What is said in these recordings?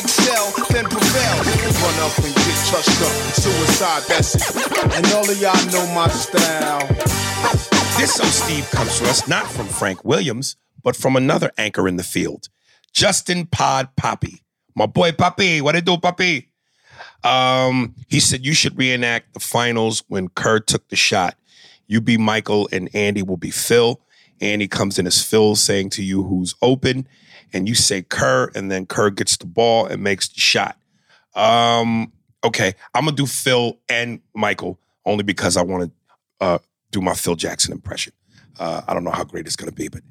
Excel, then prevail. Run up and get touched up. Suicide, that's it. And all of y'all know my style. This So Steve comes to us not from Frank Williams, but from another anchor in the field, Justin Pod Poppy. My boy Poppy, what it do, Poppy? Um, he said you should reenact the finals when Kerr took the shot. You be Michael and Andy will be Phil. Andy comes in as Phil saying to you who's open, and you say Kerr, and then Kerr gets the ball and makes the shot. Um, okay, I'm gonna do Phil and Michael only because I want to uh, do my Phil Jackson impression. Uh, I don't know how great it's gonna be, but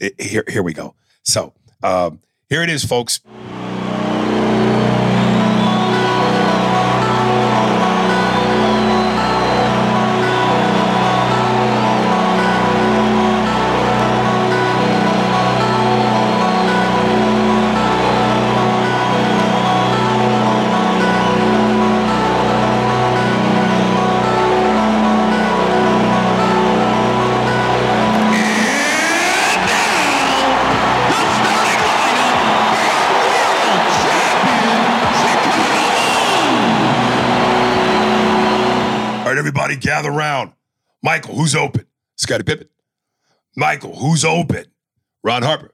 it, here, here we go. So um, here it is, folks. Around. Michael, who's open? Scottie Pippen. Michael, who's open? Ron Harper.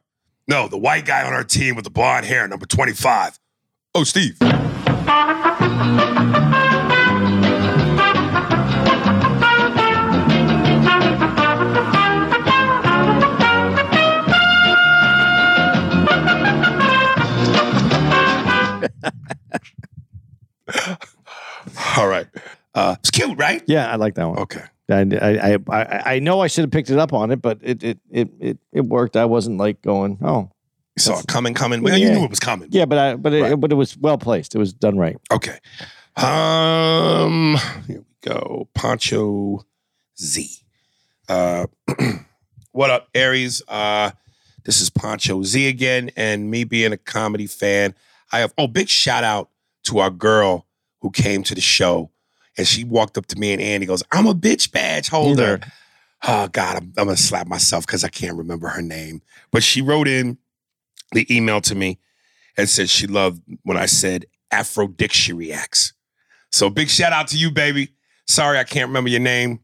No, the white guy on our team with the blonde hair, number 25. Oh, Steve. All right. Uh, it's cute, right? Yeah, I like that one. Okay. I, I, I, I, know I should have picked it up on it, but it, it, it, it, it worked. I wasn't like going, oh, You saw it coming, coming. Well, you knew it was coming. yeah, but I, but it, Right. but it was well placed. It was done right. Okay. Um, here we go. Poncho Z. Uh, what up, Aries? Uh, this is Poncho Z again, and me being a comedy fan, I have oh, big shout out to our girl who came to the show, and she walked up to me and Andy goes, "I'm a bitch badge holder." Oh God, I'm, I'm gonna slap myself because I can't remember her name. But she wrote in the email to me and said she loved when I said Afro Dick she reacts. So big shout out to you, baby. Sorry I can't remember your name.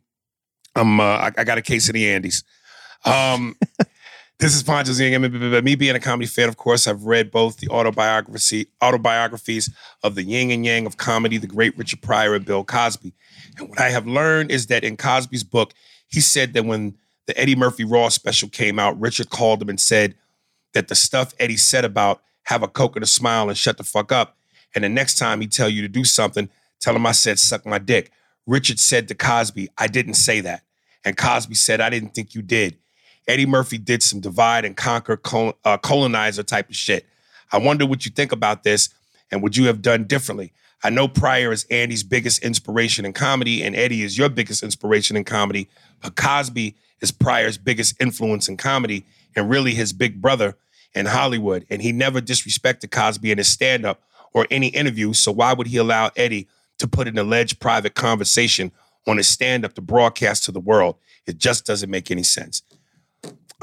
I'm uh, I, I got a case of the Andes. Um, this is Poncho Z. Me being a comedy fan, of course, I've read both the autobiography autobiographies of the yin and yang of comedy, the great Richard Pryor and Bill Cosby. And what I have learned is that in Cosby's book, he said that when the Eddie Murphy Raw special came out, Richard called him and said that the stuff Eddie said about have a coke and a smile and shut the fuck up. And the next time he tell you to do something, tell him I said suck my dick. Richard said to Cosby, I didn't say that. And Cosby said, I didn't think you did. Eddie Murphy did some divide and conquer uh, colonizer type of shit. I wonder what you think about this and would you have done differently? I know Pryor is Andy's biggest inspiration in comedy and Eddie is your biggest inspiration in comedy, but Cosby is Pryor's biggest influence in comedy and really his big brother in Hollywood. And he never disrespected Cosby in his stand up or any interview. So why would he allow Eddie to put an alleged private conversation on his stand up to broadcast to the world? It just doesn't make any sense.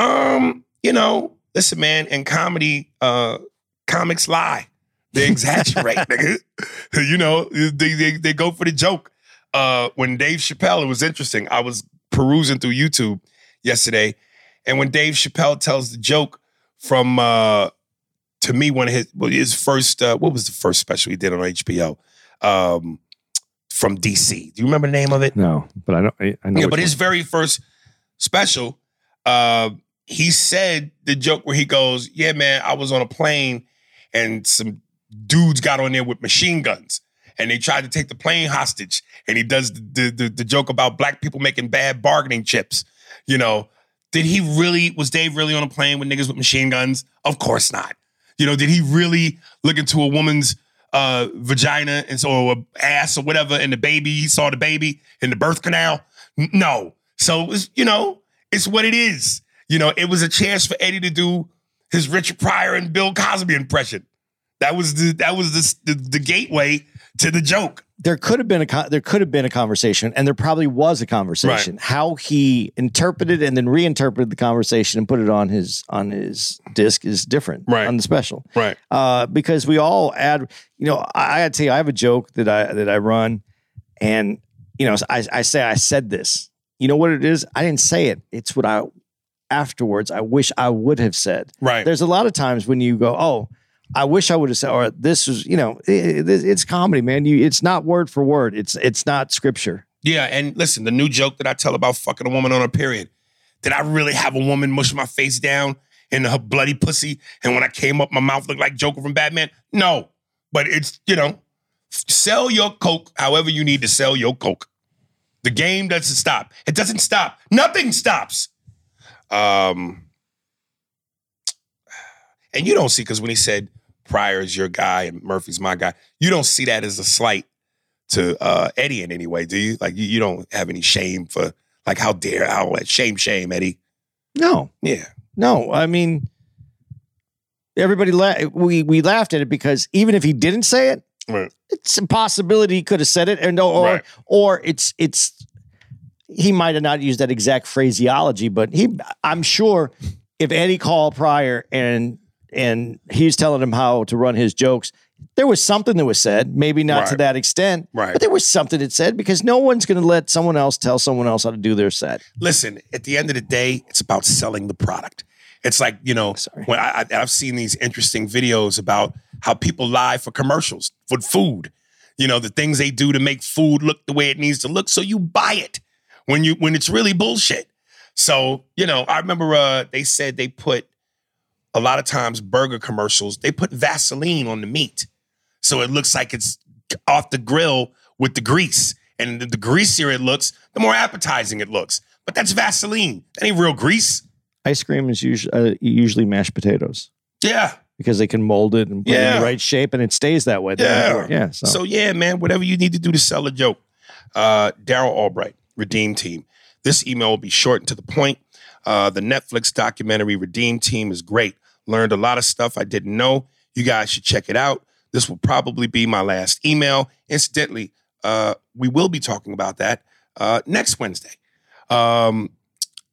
Um, you know, listen, man, in comedy, uh, comics lie. They exaggerate, nigga. You know, they, they they go for the joke. Uh, when Dave Chappelle, it was interesting. I was perusing through YouTube yesterday, and when Dave Chappelle tells the joke from uh to me one of his his first uh, what was the first special he did on HBO? Um from DC. Do you remember the name of it? No, but I know. I, know. Yeah, but his one. very first special, uh, he said the joke where he goes, "Yeah, man, I was on a plane and some dudes got on there with machine guns." And they tried to take the plane hostage, and he does the, the the joke about black people making bad bargaining chips. You know, did he really? Was Dave really on a plane with niggas with machine guns? Of course not. You know, did he really look into a woman's uh, vagina and so or ass or whatever, and the baby he saw the baby in the birth canal? No. So it's you know, it's what it is. You know, it was a chance for Eddie to do his Richard Pryor and Bill Cosby impression. That was the that was the the, the gateway to the joke. there could have been a there could have been a conversation, and there probably was a conversation. How he interpreted and then reinterpreted the conversation and put it on his on his disc is different Right. on the special. Right. uh, because we all add. You know, I, I gotta tell you, I have a joke that I that I run, and you know, I, I say I said this. You know what it is? I didn't say it. It's what I afterwards. I wish I would have said. Right. There's a lot of times when you go, oh. I wish I would have said, or this is, you know, it, it- it's comedy, man. You, it's not word for word. It's, it's not scripture. Yeah, and listen, the new joke that I tell about fucking a woman on her period. Did I really have a woman mush my face down in her bloody pussy? And when I came up, my mouth looked like Joker from Batman? No. But it's, you know, sell your Coke however you need to sell your Coke. The game doesn't stop. It doesn't stop. Nothing stops. Um, and you don't see, because when he said Pryor's your guy and Murphy's my guy, you don't see that as a slight to uh, Eddie in any way, do you? Like you, you don't have any shame for like how dare how shame shame Eddie? No, Yeah, no. I mean, everybody, la- we, we laughed at it because even if he didn't say it, right, it's a possibility he could have said it, and or Right. or it's it's he might have not used that exact phraseology, but he I'm sure if Eddie called Pryor and and he's telling him how to run his jokes, there was something that was said, maybe not to that extent, Right. but there was something that said because no one's going to let someone else tell someone else how to do their set. Listen, at the end of the day, it's about selling the product. It's like you know Sorry. when I, I've seen these interesting videos about how people lie for commercials for food. You know the things they do to make food look the way it needs to look, so you buy it when you when it's really bullshit. So you know, I remember uh, they said they put a lot of times burger commercials they put Vaseline on the meat, so it looks like it's off the grill with the grease, and the, the greasier it looks, the more appetizing it looks. But that's Vaseline. That ain't real grease. Ice cream is usually uh, usually mashed potatoes Yeah. because they can mold it and put it in Yeah. the right shape, and it stays that way. Yeah. yeah. So, So yeah, man, whatever you need to do to sell a joke. Uh, Daryl Albright, Redeem Team. This email will be short and to the point. Uh, the Netflix documentary Redeem Team is great. Learned a lot of stuff I didn't know. You guys should check it out. This will probably be my last email. Incidentally, uh, we will be talking about that uh, next Wednesday. Um,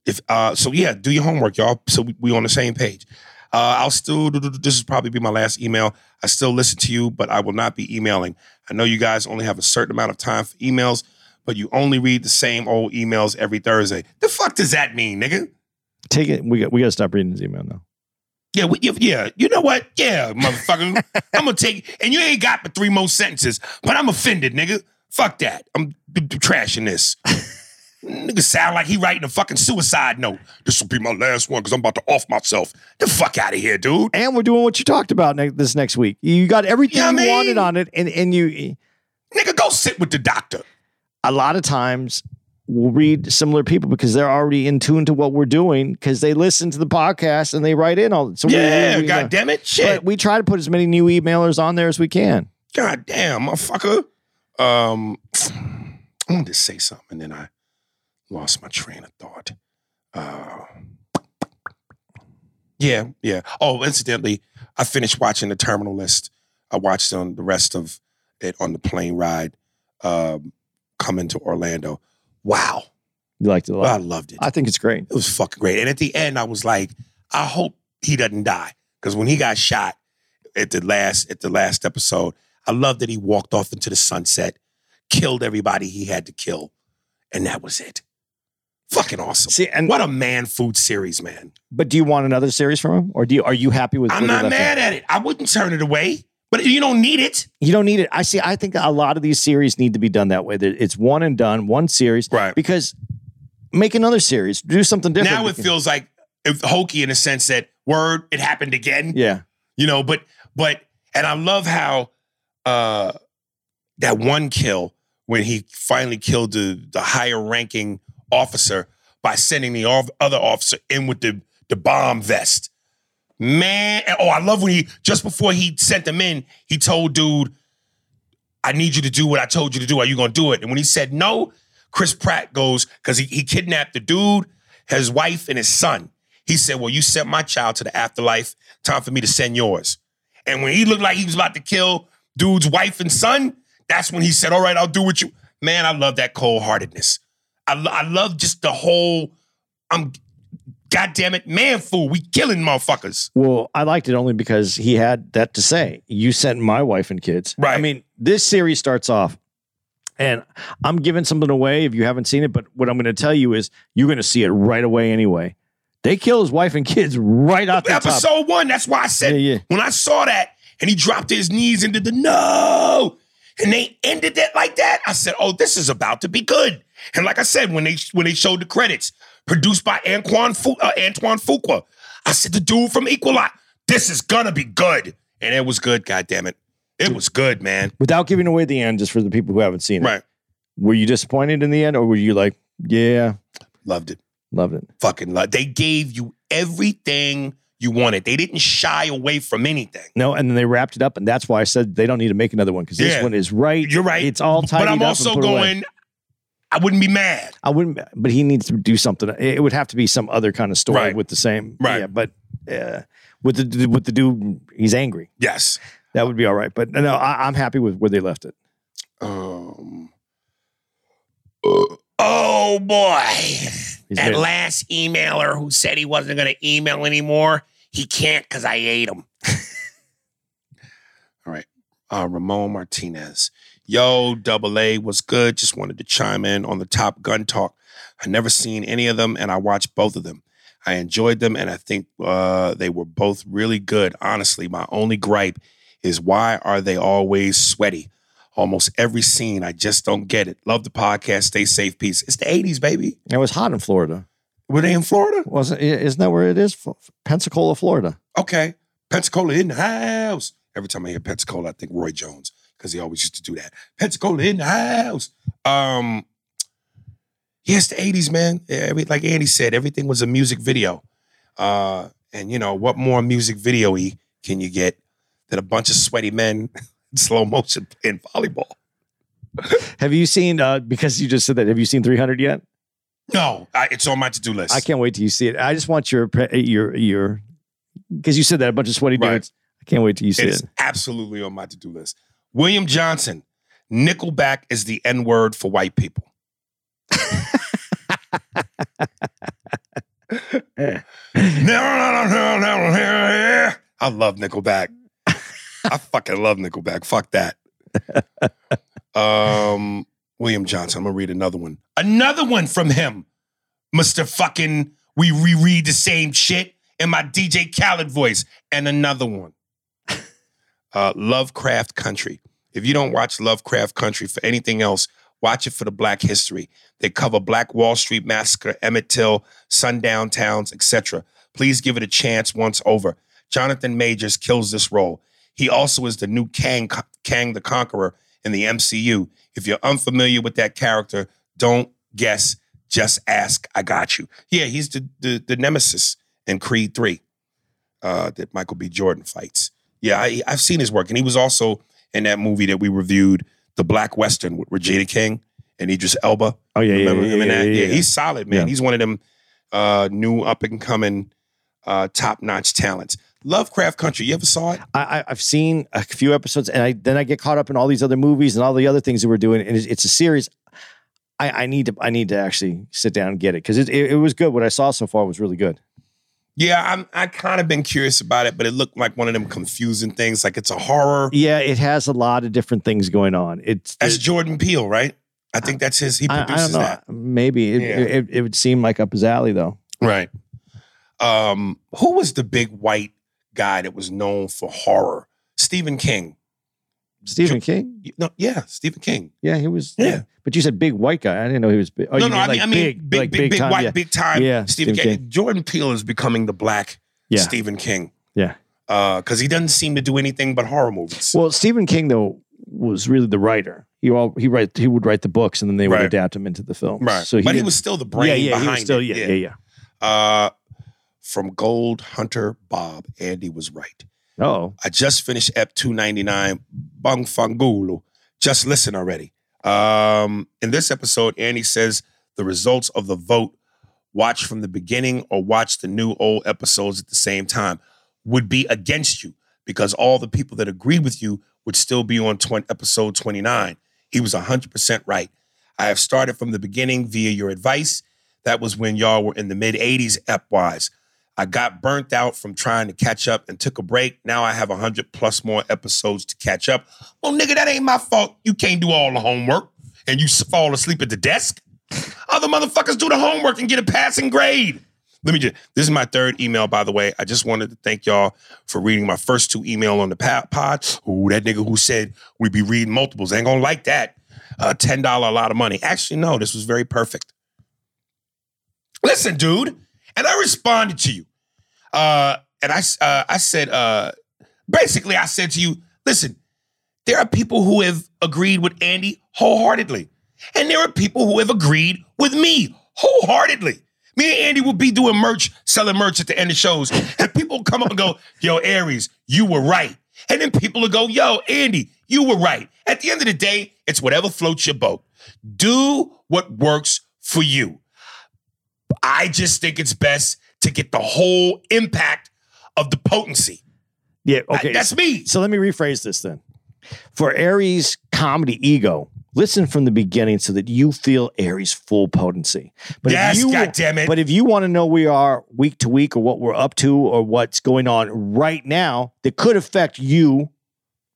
if uh, so, yeah, do your homework, y'all. So we, we on the same page. Uh, I'll still. This will probably be my last email. I still listen to you, but I will not be emailing. I know you guys only have a certain amount of time for emails, but you only read the same old emails every Thursday. The fuck does that mean, nigga? take it. We got we got to stop reading his email now. Yeah, we, yeah, yeah. You know what? Yeah, motherfucker. I'm gonna take, and you ain't got but three more sentences, but I'm offended, nigga. Fuck that. I'm d- d- trashing this. nigga sound like he writing a fucking suicide note. This will be my last one because I'm about to off myself. The fuck out of here, dude. and we're doing what you talked about ne- this next week. You got everything Yeah, I you mean- wanted on it, and and you Nigga, go sit with the doctor. A lot of times we'll read similar people because they're already in tune to what we're doing because they listen to the podcast and they write in all. So Yeah, we, we, god damn it. Shit. But we try to put as many new emailers on there as we can. God damn, motherfucker. Um, I wanted to say something and then I lost my train of thought. Uh, yeah, yeah. Oh, incidentally, I finished watching the Terminal List. I watched on the rest of it on the plane ride um, coming to Orlando. Wow, You liked it a I lot. I loved it. I think it's great. It was fucking great. And at the end, I was like, I hope he doesn't die. Because when he got shot at the last at the last episode, I love that he walked off into the sunset, killed everybody he had to kill, and that was it. Fucking awesome. See, and what a man food series, man. but do you want another series from him, or do you are you happy with? I'm not mad at it. I wouldn't turn it away, but you don't need it. You don't need it. I see. I think a lot of these series need to be done that way. That it's one and done, one series. Right. Because make another series, do something different. Now it feels like hokey in a sense that word it happened again. Yeah. You know, but but and I love how uh that one kill when he finally killed the the higher ranking officer by sending the other officer in with the the bomb vest. Man, oh, I love when he just before he sent them in, he told dude, I need you to do what I told you to do. Are you gonna do it? And when he said no, Chris Pratt goes, because he, he kidnapped the dude, his wife, and his son. He said, Well, you sent my child to the afterlife. Time for me to send yours. And when he looked like he was about to kill dude's wife and son, that's when he said, All right, I'll do what you. Man, I love that cold heartedness. I, I love just the whole, I'm, God damn it, man fool. We killing motherfuckers. Well, I liked it only because he had that to say. You sent my wife and kids. Right. I mean, this series starts off, and I'm giving something away if you haven't seen it, but what I'm going to tell you is you're going to see it right away anyway. They kill his wife and kids right off the top. Episode one, that's why I said, Yeah, yeah. when I saw that and he dropped his knees into the no, and they ended it like that, I said, oh, this is about to be good. And like I said, when they when they showed the credits, produced by Antoine, Fu- uh, Antoine Fuqua, I said, the dude from Equalizer, this is gonna be good. And it was good, God damn it. It was good, man. Without giving away the end, just for the people who haven't seen it. Right. Were you disappointed in the end, or were you like, yeah, Loved it. loved it? Fucking love. They gave you everything you wanted. They didn't shy away from anything. No, and then they wrapped it up, and that's why I said they don't need to make another one because this one is right. You're right. It's all tidied But I'm also put away. I wouldn't be mad. I wouldn't, but he needs to do something. It would have to be some other kind of story Right. with the same, Right. Yeah, but uh, with the with the dude, he's angry. Yes. That would be all right. But no, I, I'm happy with where they left it. Um. uh, oh boy, He's that made- last emailer who said he wasn't going to email anymore, he can't because I ate him. All right, uh, Ramon Martinez. Yo, Double A was good. Just wanted to chime in on the Top Gun talk. I never seen any of them, and I watched both of them. I enjoyed them, and I think uh, they were both really good. Honestly, my only gripe is why are they always sweaty? Almost every scene, I just don't get it. Love the podcast. Stay safe. Peace. It's the 80s, baby. It was hot in Florida, Were they in Florida? wasn't? Isn't that where it is? Pensacola, Florida. Okay. Pensacola in the house. Every time I hear Pensacola, I think Roy Jones because he always used to do that. Pensacola in the house. Um, it's the 80s, man. Every, like Andy said, everything was a music video. Uh, and you know, what more music video can you get than a bunch of sweaty men in slow motion in volleyball? Have you seen? Uh, because you just said that. Have you seen 300 yet? No, I, it's on my to-do list. I can't wait till you see it. I just want your your your because you said that a bunch of sweaty Right. dudes. I can't wait till you see It it. is absolutely on my to-do list. William Johnson, Nickelback is the N-word for white people. I love Nickelback. I fucking love Nickelback. Fuck that. Um, William Johnson. I'm gonna read another one. Another one from him, Mister Fucking. We reread the same shit in my DJ Khaled voice, and another one. Uh, Lovecraft Country. If you don't watch Lovecraft Country for anything else, watch it for the Black history. They cover Black Wall Street Massacre, Emmett Till, Sundown Towns, etc. Please give it a chance once over. Jonathan Majors kills this role. He also is the new Kang, Kang the Conqueror in the MCU. If you're unfamiliar with that character, don't guess, just ask. I got you. Yeah, he's the the, the nemesis in Creed 3 uh, that Michael B. Jordan fights. Yeah, I, I've seen his work. And he was also in that movie that we reviewed, The Black Western with Regina King and Idris Elba. Oh yeah, yeah, Remember yeah, him in yeah, that? yeah, Yeah, he's solid, man. He's one of them uh, new up and coming, uh, top notch talents. Lovecraft Country. You ever saw it? I, I- I've seen a few episodes, and I then I get caught up in all these other movies and all the other things that we're doing, and it's, it's a series. I, I need to I need to actually sit down and get it because it, it, it was good. What I saw so far was really good. Yeah, I'm. I kind of been curious about it, but it looked like one of them confusing things. Like it's a horror. Yeah, it has a lot of different things going on. It's That's it- Jordan Peele, right? I think that's his. He I, I produces don't know. that. Maybe it, Yeah. it, it would seem like up his alley though. Right. Um, who was the big white guy that was known for horror? Stephen King. Stephen King. No, yeah, Stephen King. Yeah, he was. Yeah. but you said big white guy. I didn't know he was big. Oh, no, you no, I mean, like I mean, big, big, like big, big, time, white, yeah. big time. Yeah, Stephen, Stephen King. Jordan Peele is becoming the black Yeah. Stephen King Yeah. because he doesn't seem to do anything but horror movies. Well, Stephen King though was really the writer. He all he write he would write the books and then they would Right. adapt them into the film. right, So he but he was still the brain yeah, yeah, behind he was still it. yeah, yeah, yeah. Uh, from Gold Hunter Bob, Andy was right. Oh, I just finished Ep 299, Bang Fangulu. Just listen already. Um, in this episode, Andy says the results of the vote, watch from the beginning or watch the new old episodes at the same time, would be against you because all the people that agree with you would still be on 20, episode 29. He was 100% right. I have started from the beginning via your advice. That was when y'all were in the mid 80s, ep wise. I got burnt out from trying to catch up and took a break. Now I have 100 plus more episodes to catch up. Well, nigga, that ain't my fault. You can't do all the homework and you fall asleep at the desk. Other motherfuckers do the homework and get a passing grade. Let me just, this is my third email, by the way. I just wanted to thank y'all for reading my first two email on the pod. Ooh, that nigga who said we'd be reading multiples ain't gonna like that. Uh, $10 a lot of money. Actually, no, this was very perfect. Listen, dude. And I responded to you. Uh, and I, uh, I said, uh, basically, I said to you, listen, there are people who have agreed with Andy wholeheartedly. And there are people who have agreed with me wholeheartedly. Me and Andy will be doing merch, selling merch at the end of shows. And people come up and go, yo, Aries, you were right. And then people will go, yo, Andy, you were right. At the end of the day, it's whatever floats your boat. Do what works for you. I just think it's best to get the whole impact of the potency. yeah. Okay, that's me. So let me rephrase this then. For Aries' comedy ego, listen from the beginning so that you feel Aries' full potency. But yes, if you, goddammit. But if you want to know we are week to week or what we're up to or what's going on right now that could affect you,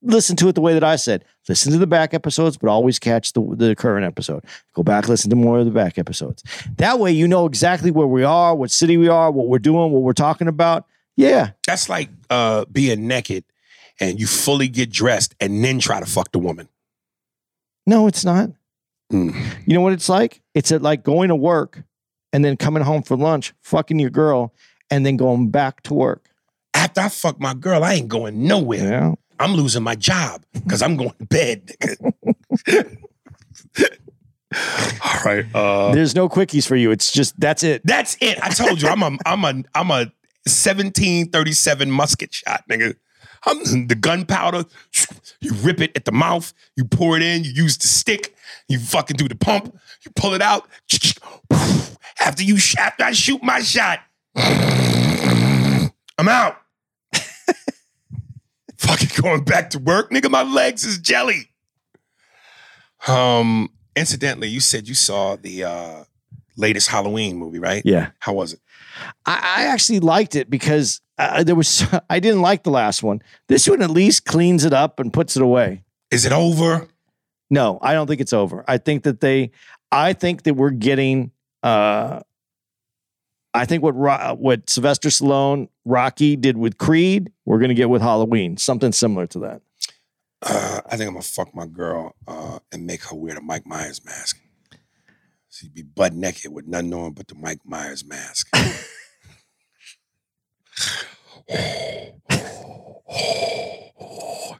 listen to it the way that I said. Listen to the back episodes, but always catch the, the current episode. Go back, listen to more of the back episodes. That way you know exactly where we are, what city we are, what we're doing, what we're talking about. Yeah. That's like uh, being naked and you fully get dressed and then try to fuck the woman. No, it's not. Mm. You know what it's like? It's like going to work and then coming home for lunch, fucking your girl, and then going back to work. After I fuck my girl, I ain't going nowhere. Yeah. I'm losing my job because I'm going to bed. All right. Uh, There's no quickies for you. It's just that's it. that's it. I told you, I'm a I'm a I'm a 1737 musket shot, nigga. I'm the gunpowder. You rip it at the mouth. You pour it in. You use the stick. You fucking do the pump. You pull it out. After you sh- after I shoot my shot, I'm out. Fucking going back to work, nigga. My legs is jelly. Um. Incidentally, you said you saw the uh latest Halloween movie, right? Yeah. How was it? I, I actually liked it because uh, there was I didn't like the last one. This one at least cleans it up and puts it away. Is it over? No, I don't think it's over. I think that they I think that we're getting uh I think what what Sylvester Stallone Rocky did with Creed, we're going to get with Halloween, something similar to that. Uh, I think I'm gonna fuck my girl uh, and make her wear the Mike Myers mask. She'd be butt naked with nothing on but the Mike Myers mask.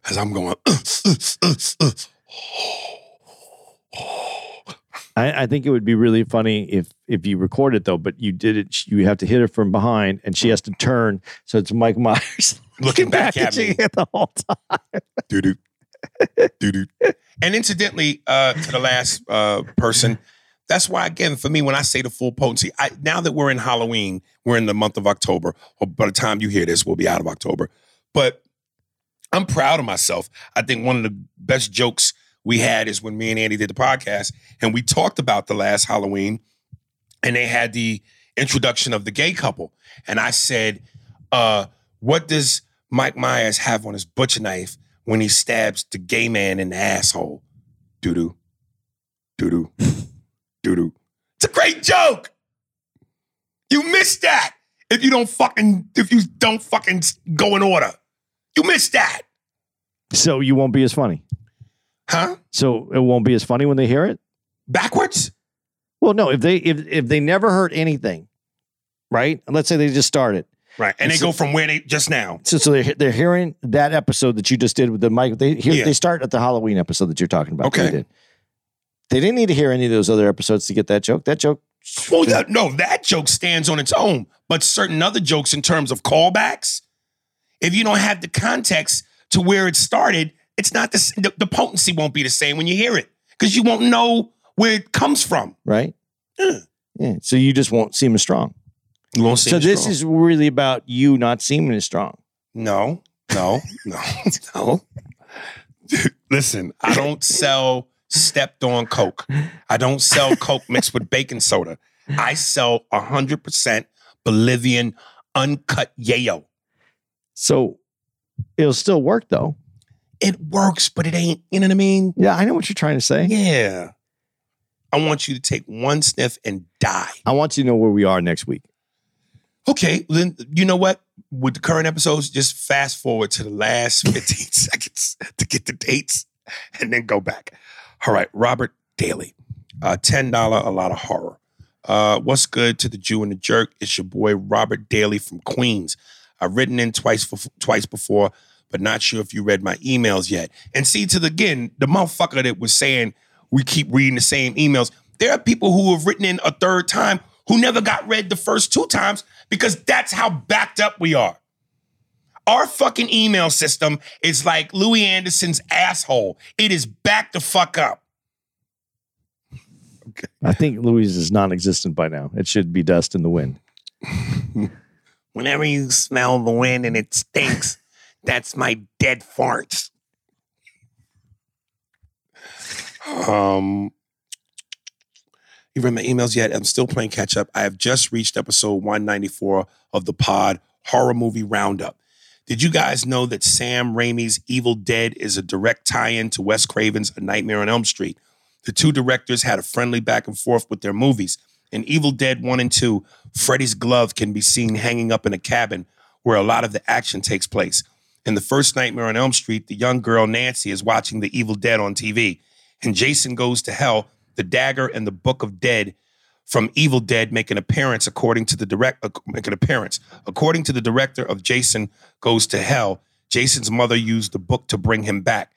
As I'm going, I, I think it would be really funny if if you record it though, but you did it. You have to hit her from behind, and she has to turn, so it's Mike Myers looking back at me. it the whole time. doo doo, doo doo. And incidentally, uh, to the last uh, person, that's why again for me when I say the full potency, I now that we're in Halloween, we're in the month of October. Or by the time you hear this, we'll be out of October. But I'm proud of myself. I think one of the best jokes we had is when me and Andy did the podcast, and we talked about the last Halloween, and they had the introduction of the gay couple, and I said, uh, "What does Mike Myers have on his butcher knife when he stabs the gay man in the asshole?" Doo doo, doo doo, doo doo. It's a great joke. You missed that if you don't fucking if you don't fucking go in order. You missed that. So you won't be as funny. Huh? So it won't be as funny when they hear it. Backwards? Well, no. If they if if they never heard anything, right? And let's say they just started. Right. And they It's- go from where they just now. So, so they're, they're hearing that episode that you just did with the mic. They hear, Yeah. they start at the Halloween episode that you're talking about. Okay. They, did. they didn't need to hear any of those other episodes to get that joke. That joke. Well, that, no, that joke stands on its own. But certain other jokes in terms of callbacks, if you don't have the context to where it started, it's not the, the, the potency won't be the same when you hear it because you won't know where it comes from. right? Yeah. Yeah. So you just won't seem as strong. You won't see so this strong. is really about you not seeming as strong. No, no, no, no. Listen, I don't sell stepped on Coke. I don't sell Coke mixed with baking soda. I sell 100% Bolivian uncut yayo. So it'll still work though. It works, but it ain't, you know what I mean? Yeah, I know what you're trying to say. Yeah. I want you to take one sniff and die. I want you to know where we are next week. Okay, then you know what? With the current episodes, just fast forward to the last 15 seconds to get the dates and then go back. All right, Robert Daly. Uh, $10, a lot of horror. Uh, what's good to the Jew and the jerk? It's your boy Robert Daly from Queens. I've written in twice for, twice before, but not sure if you read my emails yet. And see, to the again, the motherfucker that was saying we keep reading the same emails. There are people who have written in a third time who never got read the first two times because that's how backed up we are. Our fucking email system is like Louie Anderson's asshole. It is backed the fuck up. I think Louie's is non-existent by now. It should be dust in the wind. Whenever you smell the wind and it stinks, that's my dead farts. Um, you read my emails yet? I'm still playing catch up. I have just reached episode 194 of the pod horror movie roundup. Did you guys know that Sam Raimi's Evil Dead is a direct tie-in to Wes Craven's A Nightmare on Elm Street? The two directors had a friendly back and forth with their movies. In Evil Dead 1 and 2, Freddy's glove can be seen hanging up in a cabin where a lot of the action takes place. In the first Nightmare on Elm Street, the young girl Nancy is watching The Evil Dead on TV. And Jason Goes to Hell, the dagger and the Book of Dead from Evil Dead make an appearance according to the direct make an appearance. According to the director of Jason Goes to Hell, Jason's mother used the book to bring him back.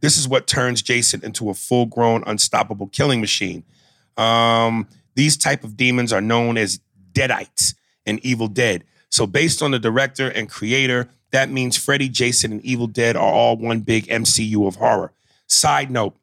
This is what turns Jason into a full-grown, unstoppable killing machine. Um, these type of demons are known as Deadites in Evil Dead. So, based on the director and creator, that means Freddy, Jason, and Evil Dead are all one big MCU of horror. Side note: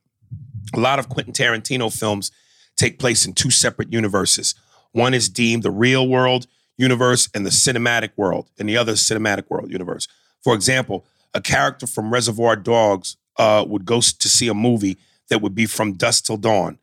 a lot of Quentin Tarantino films take place in two separate universes. One is deemed the real world universe and the cinematic world, and the other cinematic world universe. For example, a character from Reservoir Dogs uh, would go to see a movie that would be from dusk till dawn.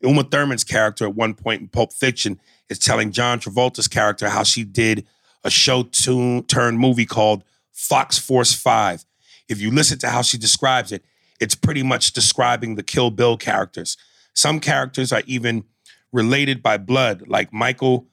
Uma Thurman's character at one point in Pulp Fiction is telling John Travolta's character how she did a show tune turned movie called Fox Force 5. If you listen to how she describes it, it's pretty much describing the Kill Bill characters. Some characters are even related by blood, like Michael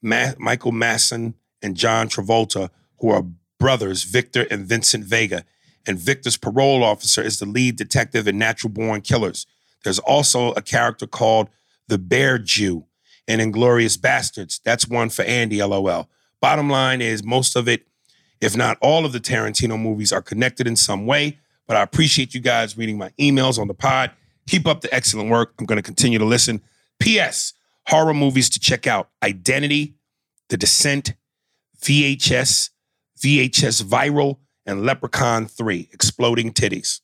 Ma- Michael Madsen and John Travolta, who are brothers, Victor and Vincent Vega. And Victor's parole officer is the lead detective in Natural Born Killers. There's also a character called the Bear Jew in Inglourious Basterds. That's one for Andy, lol. Bottom line is most of it, if not all of the Tarantino movies, are connected in some way. But I appreciate you guys reading my emails on the pod. Keep up the excellent work. I'm going to continue to listen. P.S. Horror movies to check out Identity, The Descent, VHS, VHS Viral, and Leprechaun 3 Exploding Titties.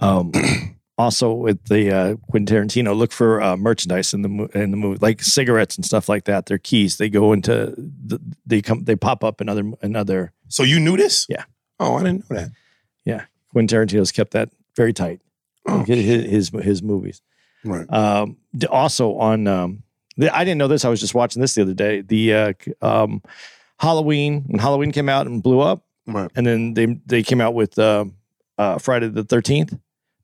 Um, also, with the uh, Quentin Tarantino, look for uh, merchandise in the mo- in the movie, like cigarettes and stuff like that. They're keys. They go into the, they come they pop up in other in other. So you knew this? Yeah. Oh, I didn't know that. Yeah, Quentin Tarantino's kept that very tight. Oh, his, his his movies. right. Um, also on, um, the, I didn't know this. I was just watching this the other day. The uh, um, Halloween when Halloween came out and blew up, Right. and then they they came out with uh, uh, Friday the Thirteenth.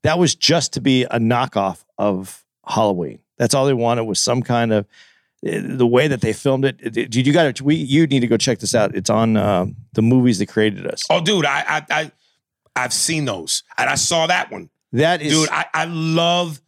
That was just to be a knockoff of Halloween. That's all they wanted was some kind of eh, the way that they filmed it. it- it- you got to we you need to go check this out. It's on uh, the movies that created us. Oh, dude, I, I, I, I've seen those, and I saw that one. That is, dude. I, I love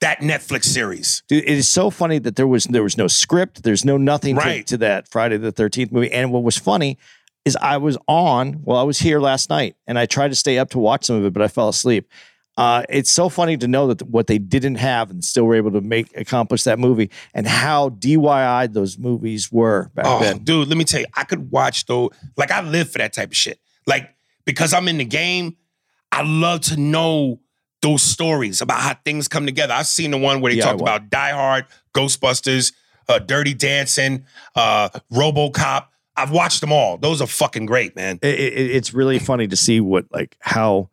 that Netflix series. Dude, it is so funny that there was there was no script. There's no nothing to- Right. to, that Friday the Thirteenth movie. And what was funny is I was on. Well, I was here last night, and I tried to stay up to watch some of it, but I fell asleep. Uh, it's so funny to know that what they didn't have and still were able to make accomplish that movie, and how DIY those movies were back Oh, then. dude, let me tell you, I could watch though. Like I live for that type of shit. Like because I'm in the game, I love to know those stories about how things come together. I've seen the one where they talked about Die Hard, Ghostbusters, uh, Dirty Dancing, uh, RoboCop. I've watched them all. Those are fucking great, man. it, it, it's really funny to see what like how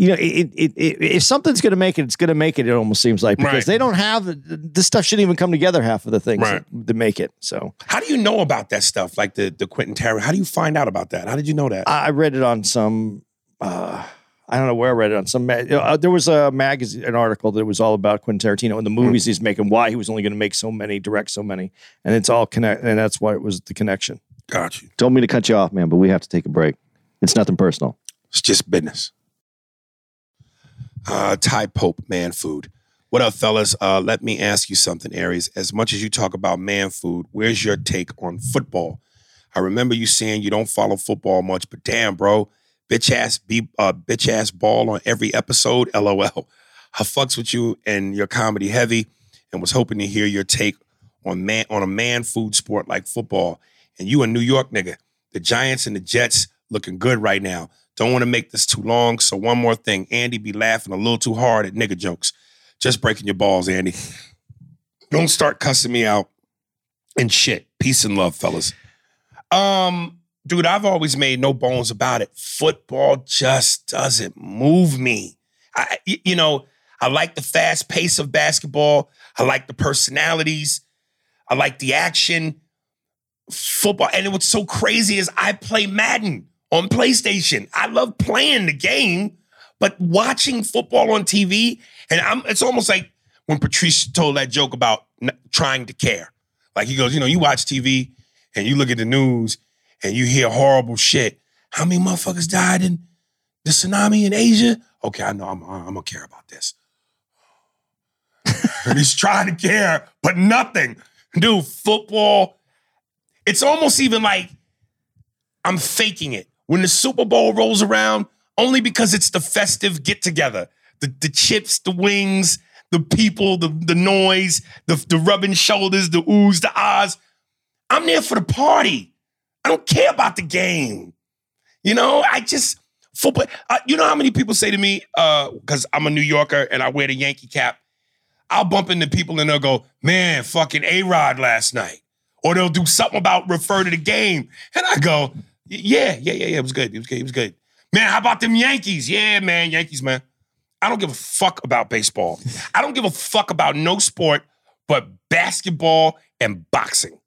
you know it, it, it, if something's going to make it it's going to make it it almost seems like because Right. they don't have this stuff shouldn't even come together half of the things Right. to, to make it so How do you know about that stuff? Like the the Quentin Tarantino. How do you find out about that? How did you know that? i I read it on some uh I don't know where I read it on some. ma- Uh, there was a magazine, an article that was all about Quentin Tarantino and the movies he's making, why he was only going to make so many, direct so many, and it's all connect, and that's why it was the connection. Got you. Don't mean to cut you off, man, but we have to take a break. It's nothing personal. It's just business. Uh, Ty Pope, man food. What up, fellas? Uh, let me ask you something, Aries. As much as you talk about man food, where's your take on football? I remember you saying you don't follow football much, but damn, bro, bitch ass be uh, bitch ass ball on every episode. LOL. I fucks with you and your comedy heavy, and was hoping to hear your take on man on a man food sport like football. And you a New York nigga. The Giants and the Jets looking good right now. Don't want to make this too long. So one more thing. Andy be laughing a little too hard at nigga jokes. Just breaking your balls, Andy. Don't start cussing me out and shit. Peace and love, fellas. Um, dude, I've always made no bones about it. Football just doesn't move me. I, you know, I like the fast pace of basketball. I like the personalities. I like the action. Football, and what's so crazy is I play Madden on PlayStation. I love playing the game, but watching football on TV, and I'm. It's almost like when Patrice told that joke about trying to care. Like he goes, you know, you watch TV and you look at the news and you hear horrible shit. How many motherfuckers died in the tsunami in Asia? Okay, I know I'm, I'm gonna care about this. and he's trying to care, but nothing. Dude, football, it's almost even like I'm faking it. When the Super Bowl rolls around, only because it's the festive get together. The, the chips, the wings, the people, the, the noise, the, the rubbing shoulders, the oohs, the ahs. I'm there for the party. I don't care about the game. You know, I just football. Uh, you know how many people say to me, because I'm a New Yorker and I wear the Yankee cap. I'll bump into people and they'll go, "Man, fucking A Rod last night," or they'll do something about refer to the game, and I go, "Yeah, yeah, yeah, yeah. It was good. It was good. It was good." Man, how about them Yankees? Yeah, man, Yankees, man. I don't give a fuck about baseball. I don't give a fuck about no sport but basketball and boxing.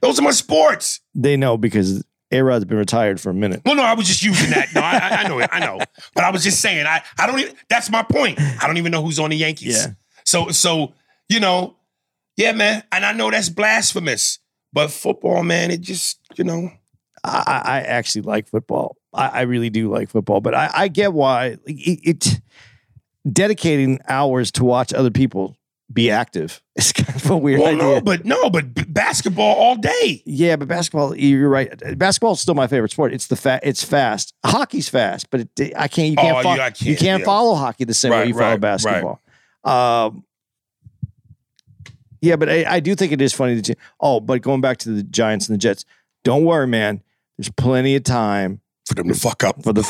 Those are my sports. They know because A Rod's been retired for a minute. Well, no, I was just using that. No, I, I- know it. I know. But I was just saying, I, I don't even, that's my point. I don't even know who's on the Yankees. Yeah. So, so, you know, yeah, man. And I know that's blasphemous, but football, man, it just, you know, I, I actually like football. I, I really do like football, but I, I get why it, it dedicating hours to watch other people be active is kind of a weird well, idea. no, but no, but b- basketball all day. yeah, but basketball, you're right. Basketball is still my favorite sport. It's the fa- it's fast. Hockey's fast, but it, I can't. You can't. Oh, fo- yeah, I you can't, can't yeah. follow hockey the same way Right, you follow right, right. basketball. Um, yeah, but I, I do think it is funny that you. Oh, but going back to the Giants and the Jets, don't worry, man. There's plenty of time For them to fuck up. for the.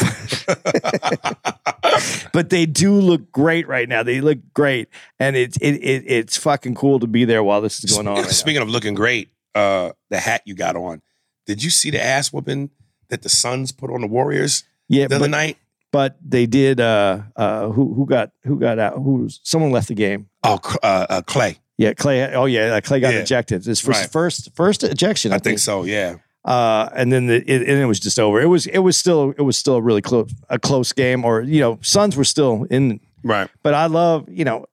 but they do look great right now. They look great, and it's it, it it's fucking cool to be there while this is going on. right now. Speaking of looking great, uh, the hat you got on. Did you see the ass whooping that the Suns put on the Warriors Yeah, the other but, night? but they did. Uh, uh, who who got who got out? Who someone left the game? Oh, uh, uh, Clay. Yeah, Clay. Oh yeah, Clay got Yeah. ejected. His first Right. first first ejection. I think so. Yeah. Uh, and then the, it, and it was just over. It was it was still it was still a really close a close game. Or you know, Suns were still in. Right. But I love you know,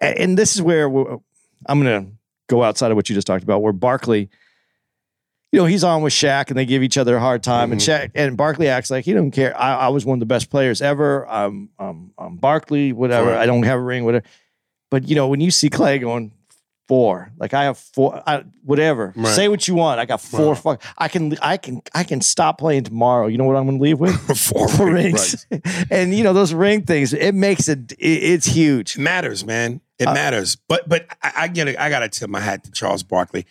and this is where we're, I'm gonna go outside of what you just talked about. Where Barkley, you know, he's on with Shaq and they give each other a hard time. And Shaq and Barkley acts like he don't care. I, I was one of the best players ever. I'm, I'm, I'm Barkley, whatever. Right. I don't have a ring, whatever. But you know, when you see Clay going four, like I have four, I, whatever. Right. Say what you want. I got four. Right. Fuck. I can, I can, I can stop playing tomorrow. You know what I'm going to leave with? Four Four rings, rings. and you know those ring things. It makes it. it it's huge. It matters, man. It Uh, matters. But but I, I get it. I gotta tip my hat to Charles Barkley.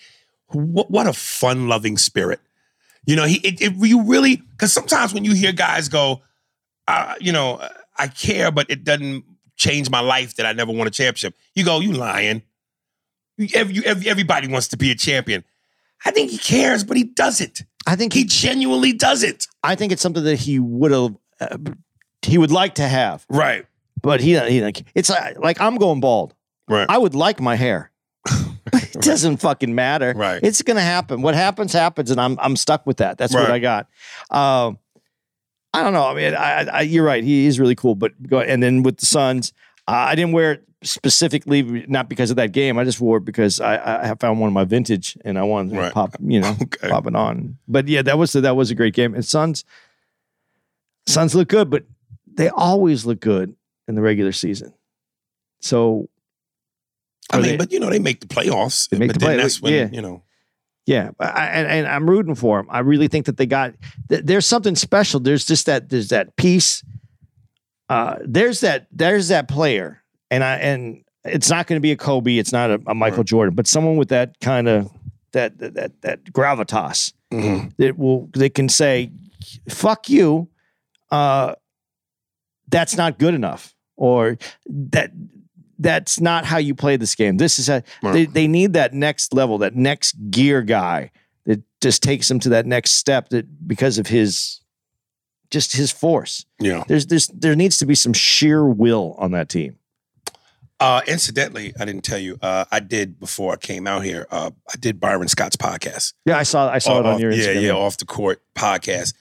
What what a fun loving spirit. You know, he it, it you really because sometimes when you hear guys go, uh, you know, I care, but it doesn't change my life that I never won a championship. You go, you lying. You, every, every, everybody wants to be a champion. I think he cares, but he doesn't. I think He he. genuinely doesn't. I think it's something that he would have. Uh, he would like to have, Right. but he. he like it's uh, like I'm going bald. Right. I would like my hair. it doesn't fucking matter. Right. It's gonna happen. What happens happens, and I'm I'm stuck with that. That's what I got. Um, I don't know. I mean, I, I, you're right. He is really cool. But go and then with the Suns, uh, I didn't wear it specifically not because of that game. I just wore it because I, I found one of my vintage and I wanted to Right. pop, you know, Okay. pop it on. But yeah, that was that was a great game. And Suns, Suns look good, but they always look good in the regular season. So I mean, they- but you know, they make the playoffs. They make but the then play- that's when, yeah. you know. Yeah, I, and, and I'm rooting for them. I really think that they got. th- There's something special. There's just that. There's that piece. Uh, there's that. There's that player, and I and it's not going to be a Kobe. It's not a, a Michael Jordan, but someone with that kind of that that that, that gravitas Mhm. that will they can say, "Fuck you." Uh, that's not good enough, or that that's not how you play this game. This is a Right. they, they need that next level, that next gear guy that just takes them to that next step that because of his just his force. Yeah. There's there's there needs to be some sheer will on that team. Uh, incidentally, I didn't tell you. Uh, I did before I came out here. Uh, I did Byron Scott's podcast. Yeah, I saw I saw it on your yeah, Instagram. yeah, off the court podcast.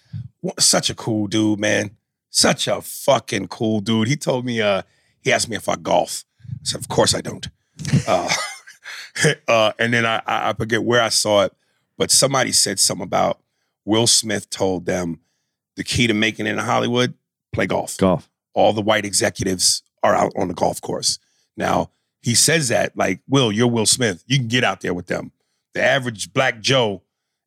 Such a cool dude, man. Such a fucking cool dude. He told me. Uh, he asked me if I golf. I said, of course I don't. Uh, uh, and then I, I I forget where I saw it, but somebody said something about Will Smith told them the key to making it in Hollywood: play golf. Golf. all the white executives are out on the golf course. Now, he says that like, Will, you're Will Smith. You can get out there with them. The average black Joe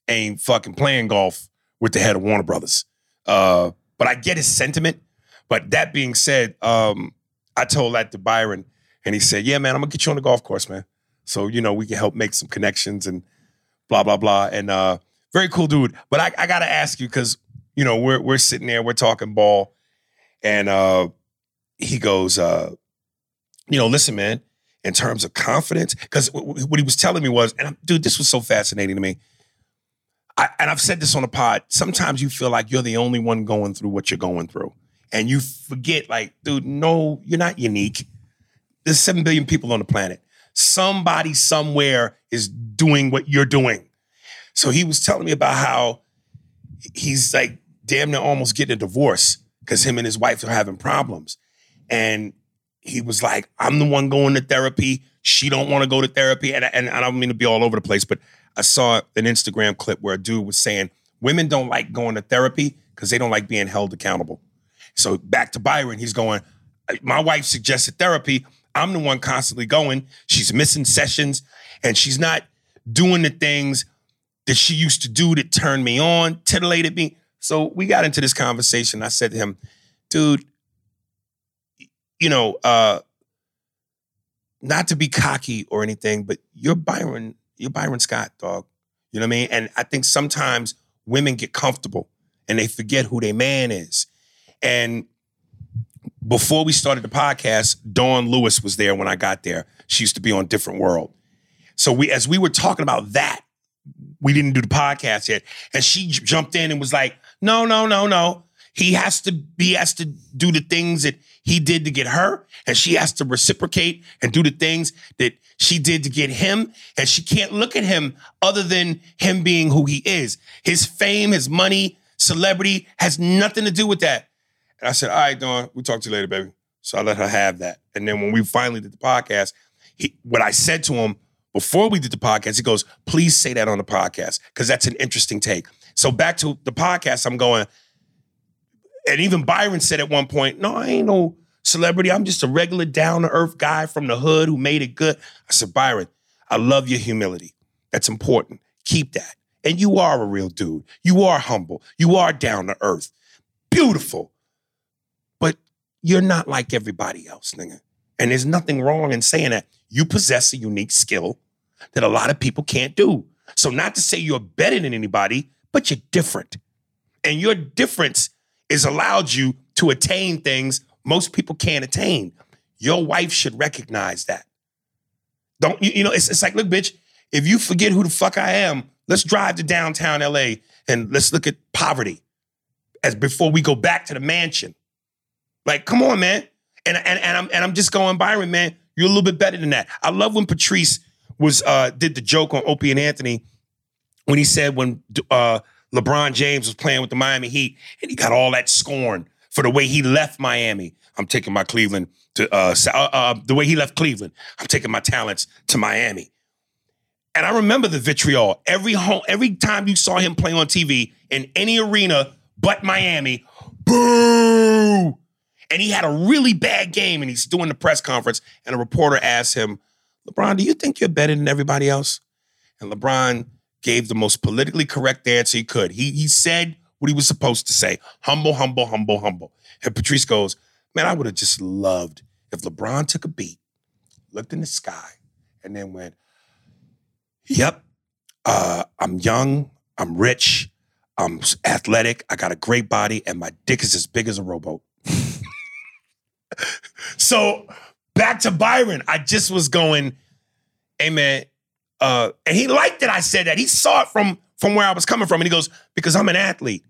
ain't fucking playing golf with the head of Warner Brothers. Uh, but I get his sentiment. But that being said, um, I told that to Byron, and he said, Yeah, man, I'm gonna get you on the golf course, man. So, you know, we can help make some connections and blah, blah, blah. And uh, very cool dude. But I, I gotta ask you, because you know, we're we're sitting there, we're talking ball. And uh, he goes, uh, you know, listen, man, in terms of confidence, because what he was telling me was, and I'm- dude, this was so fascinating to me. I, and I've said this on the pod. Sometimes you feel like you're the only one going through what you're going through, and you forget, like, dude, no, you're not unique. There's seven billion people on the planet. Somebody somewhere is doing what you're doing. So he was telling me about how he's like damn near almost getting a divorce because him and his wife are having problems. And he was like, I'm the one going to therapy. She don't want to go to therapy. And, and I don't mean to be all over the place, but I saw an Instagram clip where a dude was saying women don't like going to therapy because they don't like being held accountable. So back to Byron, he's going, my wife suggested therapy. I'm the one constantly going. She's missing sessions and she's not doing the things that she used to do that turned me on, titillated me. So we got into this conversation. I said to him, dude, you know, uh, not to be cocky or anything, but you're Byron, you're Byron Scott, dog. You know what I mean? And I think sometimes women get comfortable and they forget who their man is. And before we started the podcast, Dawn Lewis was there when I got there. She used to be on Different World. So we, as we were talking about that, we didn't do the podcast yet, and she jumped in and was like, "No, no, no, no. He has to. He has to do the things that he did to get her, and she has to reciprocate and do the things that she did to get him. And she can't look at him other than him being who he is. His fame, his money, celebrity has nothing to do with that." And I said, "All right, Dawn, we'll talk to you later, baby." So I let her have that. And then when we finally did the podcast, he, what I said to him before we did the podcast, he goes, please say that on the podcast because that's an interesting take. So back to the podcast, I'm going, and even Byron said at one point, no, I ain't no celebrity. I'm just a regular down to earth guy from the hood who made it good. I said, Byron, I love your humility. That's important. Keep that. And you are a real dude. You are humble. You are down to earth. Beautiful. But you're not like everybody else, nigga. And there's nothing wrong in saying that. You possess a unique skill that a lot of people can't do. So, not to say you're better than anybody, but you're different. And your difference is allowed you to attain things most people can't attain. Your wife should recognize that. Don't you, you know, it's, it's like, look, bitch, if you forget who the fuck I am, let's drive to downtown LA and let's look at poverty as before we go back to the mansion. Like, come on, man. And, and, and I'm and I'm just going, Byron, man, you're a little bit better than that. I love when Patrice was uh did the joke on Opie and Anthony when he said when uh LeBron James was playing with the Miami Heat and he got all that scorn for the way he left Miami. I'm taking my Cleveland to uh, uh, uh, the way he left Cleveland. I'm taking my talents to Miami. And I remember the vitriol every home, every time you saw him play on TV in any arena but Miami. Boo! And he had a really bad game, and he's doing the press conference, and a reporter asked him, "LeBron, do you think you're better than everybody else?" And LeBron gave the most politically correct answer he could. He he said what he was supposed to say: humble, humble, humble, humble. And Patrice goes, "Man, I would have just loved if LeBron took a beat, looked in the sky, and then went." Yep. Uh, I'm young. I'm rich. I'm athletic. I got a great body, and my dick is as big as a rowboat. so back to Byron. I just was going, hey man, uh, and he liked that I said that. He saw it from from where I was coming from, and he goes, because I'm an athlete.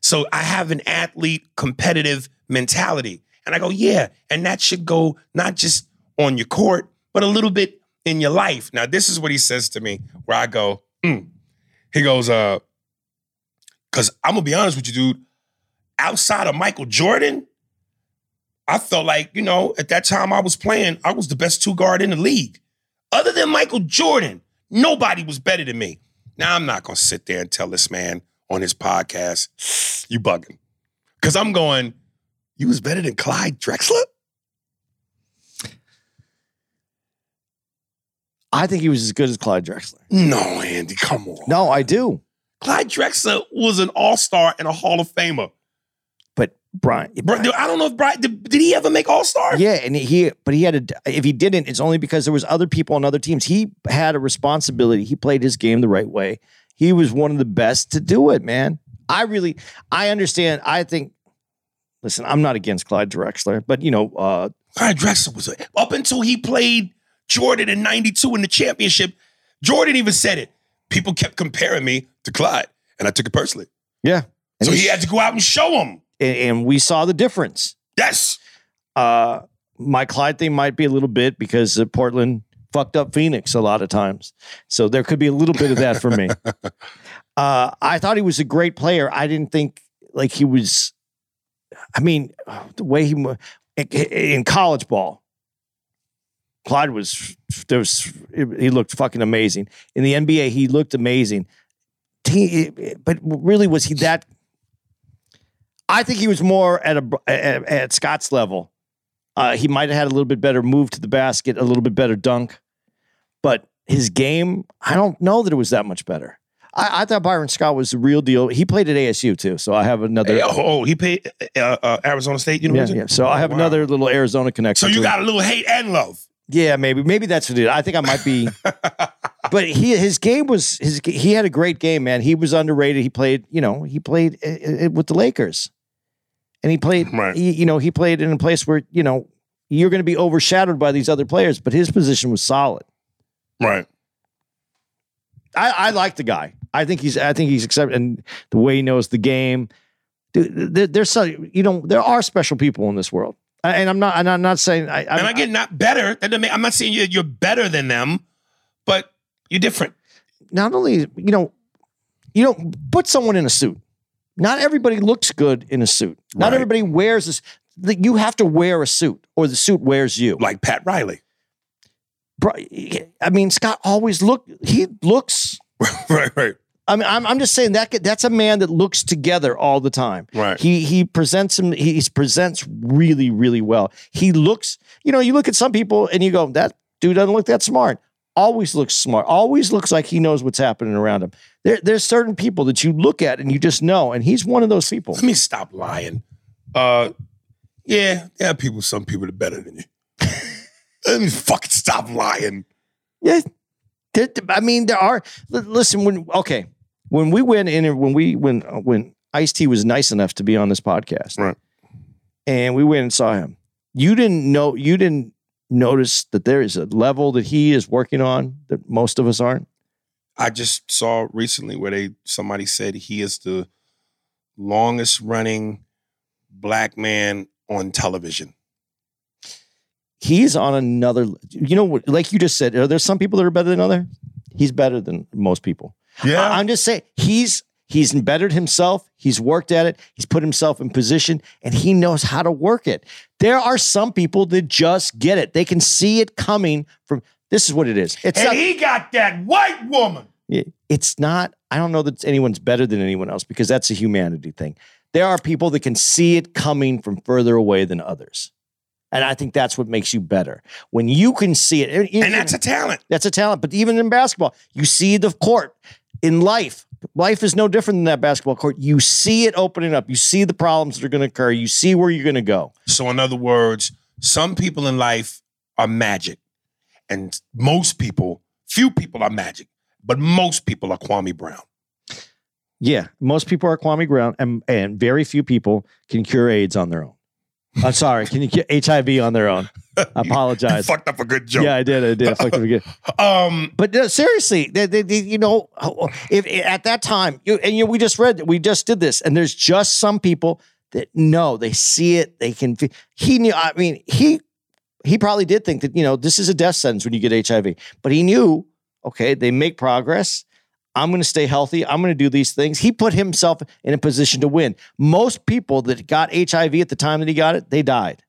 So I have an athlete competitive mentality. And I go, yeah. And that should go not just on your court, but a little bit in your life. Now, this is what he says to me, where I go, mm. he goes, uh, because I'm gonna be honest with you, dude. Outside of Michael Jordan, I felt like, you know, at that time I was playing, I was the best two guard in the league. Other than Michael Jordan, nobody was better than me. Now, I'm not gonna sit there and tell this man on his podcast, you bugging. Cause I'm going, you was better than Clyde Drexler? I think he was as good as Clyde Drexler. No, Andy, come on. No, I do. Clyde Drexler was an all-star and a Hall of Famer. Byron, Bro, I don't know if Byron did, did he ever make All-Star? Yeah, and he but he had a if he didn't, it's only because there was other people on other teams. He had a responsibility. He played his game the right way. He was one of the best to do it, man. I really I understand. I think listen, I'm not against Clyde Drexler, but you know, uh Clyde Drexler was a, up until he played Jordan in 92 in the championship. Jordan even said it. People kept comparing me to Clyde, and I took it personally. yeah. And So he- he had to go out and show him. And, and we saw the difference. Yes. Uh, my Clyde thing might be a little bit because uh, Portland fucked up Phoenix a lot of times. So there could be a little bit of that for me. Uh, I thought he was a great player. I didn't think like he was. I mean, the way he in- in college ball, Clyde was there was he looked fucking amazing. In the NBA, he looked amazing. But really, was he that? I think he was more at a at, at Scott's level. Uh, he might have had a little bit better move to the basket, a little bit better dunk, but his game, I don't know that it was that much better. I, I thought Byron Scott was the real deal. He played at ASU too, so I have another. Hey, oh, he paid uh, uh, Arizona State yeah, University. yeah. So I have Wow. another little Arizona connection. So you got him. a little hate and love. yeah, maybe maybe that's what it. is. I think I might be, but he his game was his. He had a great game, man. He was underrated. He played, you know, he played uh, uh, with the Lakers, and he played. Right. He, you know, he played in a place where you know you're going to be overshadowed by these other players, but his position was solid. Right. I, I like the guy. I think he's. I think he's accepted, and the way he knows the game. Dude, there, there's so you know there are special people in this world, and I'm not. And I'm not saying. I, I'm, and again, not better. That I'm not saying you're better than them, but you're different. not only you know, you know, put someone in a suit. Not everybody looks good in a suit. Not Right. everybody wears this. You have to wear a suit, or the suit wears you. Like Pat Riley. bro, I mean, Scott always look. He looks. right, right. I mean, I'm, I'm just saying that that's a man that looks together all the time. Right. He he presents him. He presents really really well. He looks. You know, you look at some people and you go, that dude doesn't look that smart. Always looks smart. Always looks like he knows what's happening around him. There, there's certain people that you look at and you just know, and he's one of those people. Let me stop lying. Uh, yeah, there are people. Some people are better than you. Let me fucking stop lying. Yeah. I mean, there are. Listen, when okay, when we went in, when we when uh, when Ice T was nice enough to be on this podcast, Right. and we went and saw him, you didn't know, you didn't notice that there is a level that he is working on that most of us aren't. I just saw recently where they somebody said he is the longest running black man on television. He's on another. You know, what- like you just said, are there some people that are better than other? He's better than most people. I- I'm just saying he's he's embedded himself. He's worked at it. He's put himself in position, and he knows how to work it. There are some people that just get it. They can see it coming from. This is what it is. It's and not, he got that white woman. it's not. I don't know that anyone's better than anyone else because that's a humanity thing. There are people that can see it coming from further away than others. And I think that's what makes you better. When you can see it. And that's a talent. That's a talent. But even in basketball, you see the court. In life, life is no different than that basketball court. You see it opening up. You see the problems that are going to occur. You see where you're going to go. So, in other words, some people in life are magic, and most people, few people are magic, but most people are Kwame Brown. Yeah, most people are Kwame Brown, and, and very few people can cure AIDS on their own. I'm sorry, can you get HIV on their own? I You apologize. fucked up a good joke. Yeah, I did. I did. I fucked up again. Um, But no, seriously, they, they, they- you know, if at that time, you, and you, we just read, we just did this, and there's just some people that know they see it, they can. He knew. I mean, he he probably did think that you know this is a death sentence when you get HIV, but he knew. Okay, they make progress. I'm going to stay healthy. I'm going to do these things. He put himself in a position to win. Most people that got HIV at the time that he got it, they died.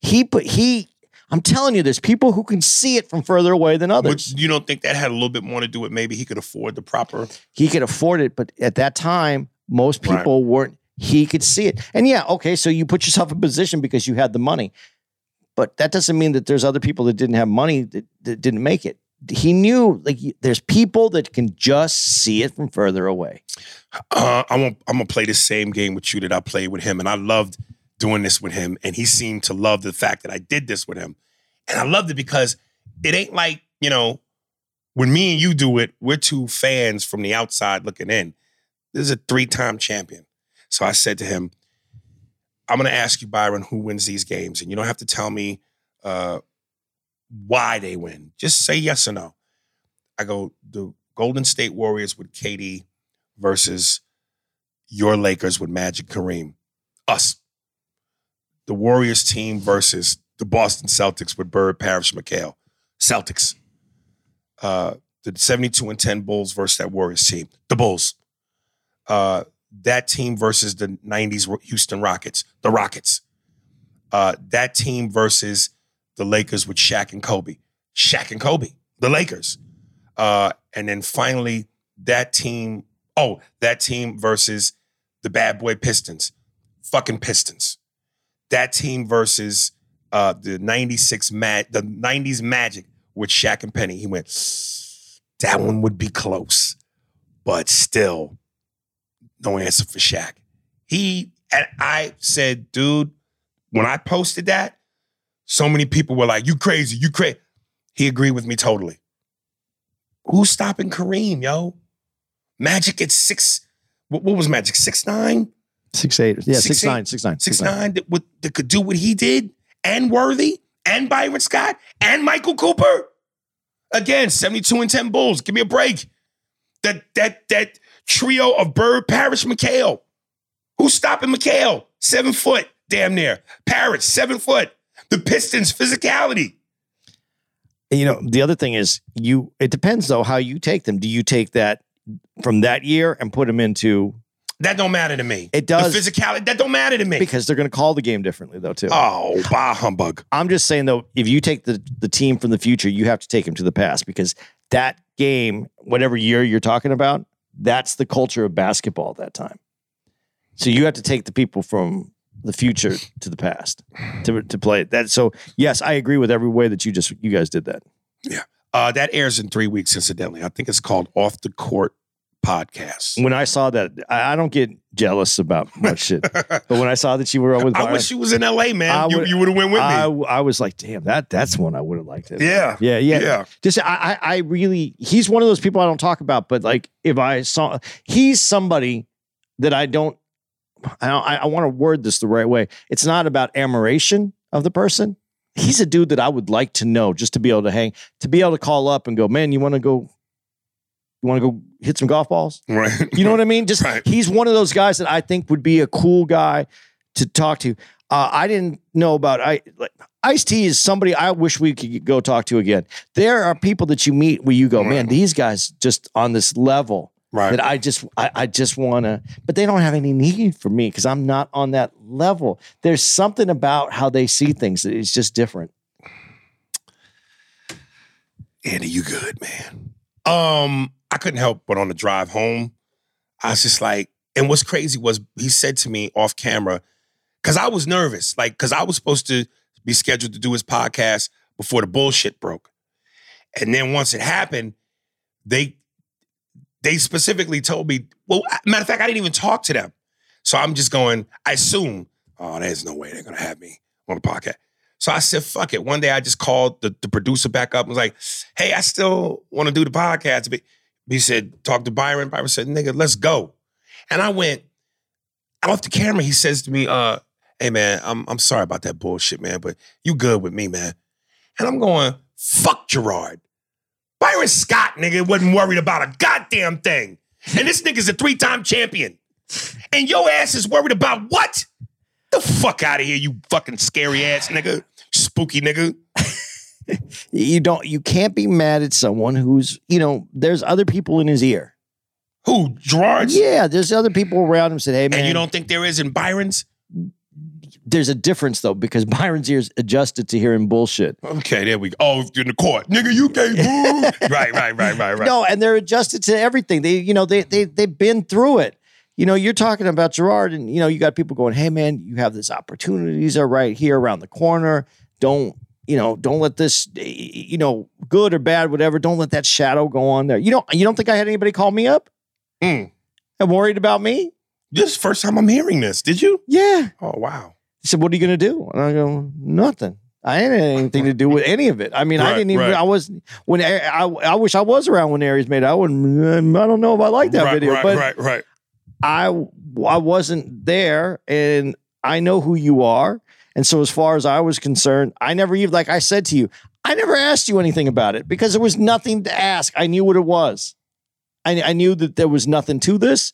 He put he. I'm telling you, there's people who can see it from further away than others. but you don't think that had a little bit more to do with maybe he could afford the proper? he could afford it, but at that time, most Right. people weren't. He could see it, and yeah, okay, so you put yourself in position because you had the money, but that doesn't mean that there's other people that didn't have money that, that didn't make it. He knew like there's people that can just see it from further away. Uh, I'm gonna, I'm gonna play the same game with you that I played with him, and I loved doing this with him, and he seemed to love the fact that I did this with him, and I loved it because it ain't like you know when me and you do it, we're two fans from the outside looking in. This is a three time champion, so I said to him, "I'm gonna ask you, Byron, who wins these games, and you don't have to tell me uh, why they win. Just say yes or no." I go, the Golden State Warriors with KD versus your Lakers with Magic Kareem. Us. The Warriors team versus the Boston Celtics with Bird, Parish, McHale. Celtics. Uh, the 72 and 10 Bulls versus that Warriors team. The Bulls. Uh, that team versus the 90s Houston Rockets. The Rockets. Uh, that team versus the Lakers with Shaq and Kobe. Shaq and Kobe. The Lakers. Uh, and then finally, that team Oh, that team versus the bad boy Pistons. Fucking Pistons. That team versus uh the 96 Mag the 90s Magic with Shaq and Penny. He went, that one would be close, but still no answer for Shaq. He and I said, dude, when I posted that, so many people were like, you crazy, you crazy. He agreed with me totally. Who's stopping Kareem, yo? Magic at six. What, what was Magic? Six nine, Six eight, yeah, Six, six, eight, nine, six nine, six nine. That, would, that could do what he did, and Worthy, and Byron Scott, and Michael Cooper. Again, seventy two and ten Bulls. Give me a break. That that that trio of Bird, Parish, McHale. Who's stopping McHale? Seven foot, damn near. Parish, seven foot. The Pistons, physicality. You know, the other thing is you. It depends though how you take them. Do you take that from that year and put them into That don't matter to me. It does. The physicality, that don't matter to me. because they're going to call the game differently though too. oh, bah humbug. I'm just saying though, if you take the the team from the future, you have to take them to the past because that game, whatever year you're talking about, that's the culture of basketball at that time. So you have to take the people from the future to the past to to play it. That so yes, I agree with every way that you just you guys did that. Yeah, uh, that airs in three weeks, incidentally. I think it's called Off the Court Podcast. When I saw that, I, I don't get jealous about much shit, but when I saw that you were with, I Byron, wish you was in LA, man. I you would- you would have went with me. I, I was like, damn, that that's one I would have liked it. yeah. Yeah, yeah, Yeah. Just I, I, I really, he's one of those people I don't talk about. But like, if I saw, he's somebody that I don't. I I, want to word this the right way. It's not about admiration of the person. He's a dude that I would like to know, just to be able to hang, to be able to call up and go, man, you want to go, you want to go hit some golf balls? Right. You know what I mean? Just Right. he's one of those guys that I think would be a cool guy to talk to. Uh, I didn't know about I like Ice T is somebody I wish we could go talk to again. There are people that you meet where you go, man, these guys just on this level Right. that I just I, I just want to, but they don't have any need for me because I'm not on that level. There's something about how they see things that is just different. Andy, you good, man. Um, I couldn't help but on the drive home, I was just like, and what's crazy was he said to me off camera, because I was nervous, like, because I was supposed to be scheduled to do his podcast before the bullshit broke. And then once it happened, they they specifically told me, well, matter of fact, I didn't even talk to them. So I'm just going, I assume, oh, there's no way they're gonna have me on the podcast. So I said, fuck it. One day I just called the, the producer back up and was like, hey, I still want to do the podcast. But he said, talk to Byron. Byron said, nigga, let's go. And I went off the camera. He says to me, uh, hey man, I'm I'm sorry about that bullshit, man, but you good with me, man. And I'm going, fuck Gerard. Byron Scott, nigga, wasn't worried about a goddamn thing. And this nigga's a three-time champion. And your ass is worried about what? The fuck out of here, you fucking scary ass nigga. Spooky nigga. You don't you can't be mad at someone who's, you know, there's other people in his ear. Who? Gerard's? Yeah, there's other people around him said, "Hey man, And you don't think there is in Byron's? There's a difference though because Byron's ears adjusted to hearing bullshit. Okay, there we go. Oh, in the court. Nigga, you can't move. right, right, right, right, right. No, and they're adjusted to everything. They, you know, they they they've been through it. You know, you're talking about Gerard, and you know, you got people going, "Hey, man, you have this opportunities are right here around the corner. Don't, you know, don't let this, you know, good or bad, whatever. Don't let that shadow go on there. You don't, you don't think I had anybody call me up Mm. and worried about me? This is the first time I'm hearing this. Did you? Yeah. Oh, wow. He said, "What are you going to do?" And I go, "Nothing. I ain't had anything to do with any of it. I mean, I didn't even. right. I was when I, I, I wish I was around when Aries made. it. I wouldn't. I don't know if I like that right, video, right, but right, right. I I wasn't there, and I know who you are. And so, as far as I was concerned, I never even like I said to you, I never asked you anything about it because there was nothing to ask. I knew what it was. I, I knew that there was nothing to this.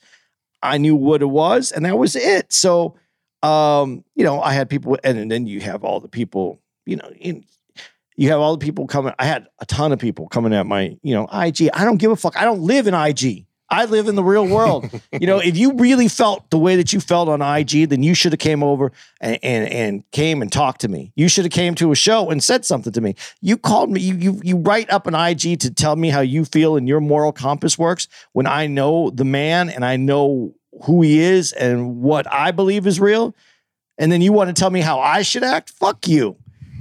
I knew what it was, and that was it. So, um, you know, I had people, and, and then you have all the people, you know, in, you have all the people coming. I had a ton of people coming at my, you know, IG. I don't give a fuck. I don't live in IG. I live in the real world. you know, if you really felt the way that you felt on IG, then you should have came over and, and and came and talked to me. You should have came to a show and said something to me. You called me. You you you write up an IG to tell me how you feel and your moral compass works when I know the man and I know who he is and what I believe is real. And then you want to tell me how I should act? Fuck you.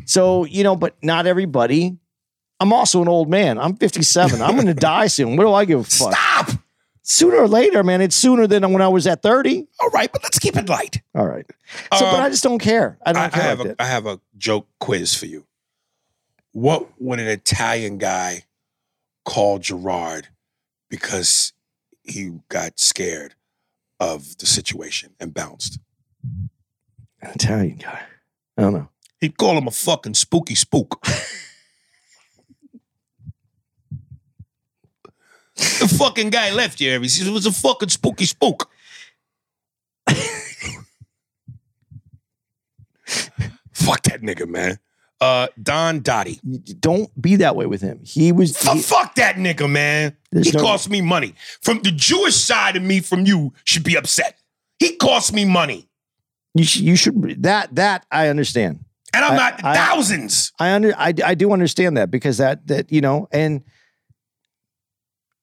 So, you know, but not everybody. I'm also an old man. I'm 57. I'm going to die soon. What do I give a fuck? Stop. Sooner or later, man. It's sooner than when I was at 30. All right, but let's keep it light. All right. So, but Um, I just don't care. I don't I, I care have about a. I have a joke quiz for you. What would an Italian guy call Gerard because he got scared of the situation and bounced? An Italian guy. I don't know. He'd call him a fucking spooky spook. the fucking guy left here. He it was a fucking spooky spook. Fuck that nigga, man. Uh, Don Dottie. Don't be that way with him. He was. Fuck, he- fuck that nigga, man. He no- cost me money. From the Jewish side of me, from you, should be upset. He cost me money. you, sh- you should that that I understand. And I'm I- not I- thousands. I under I, I do understand that because that that you know and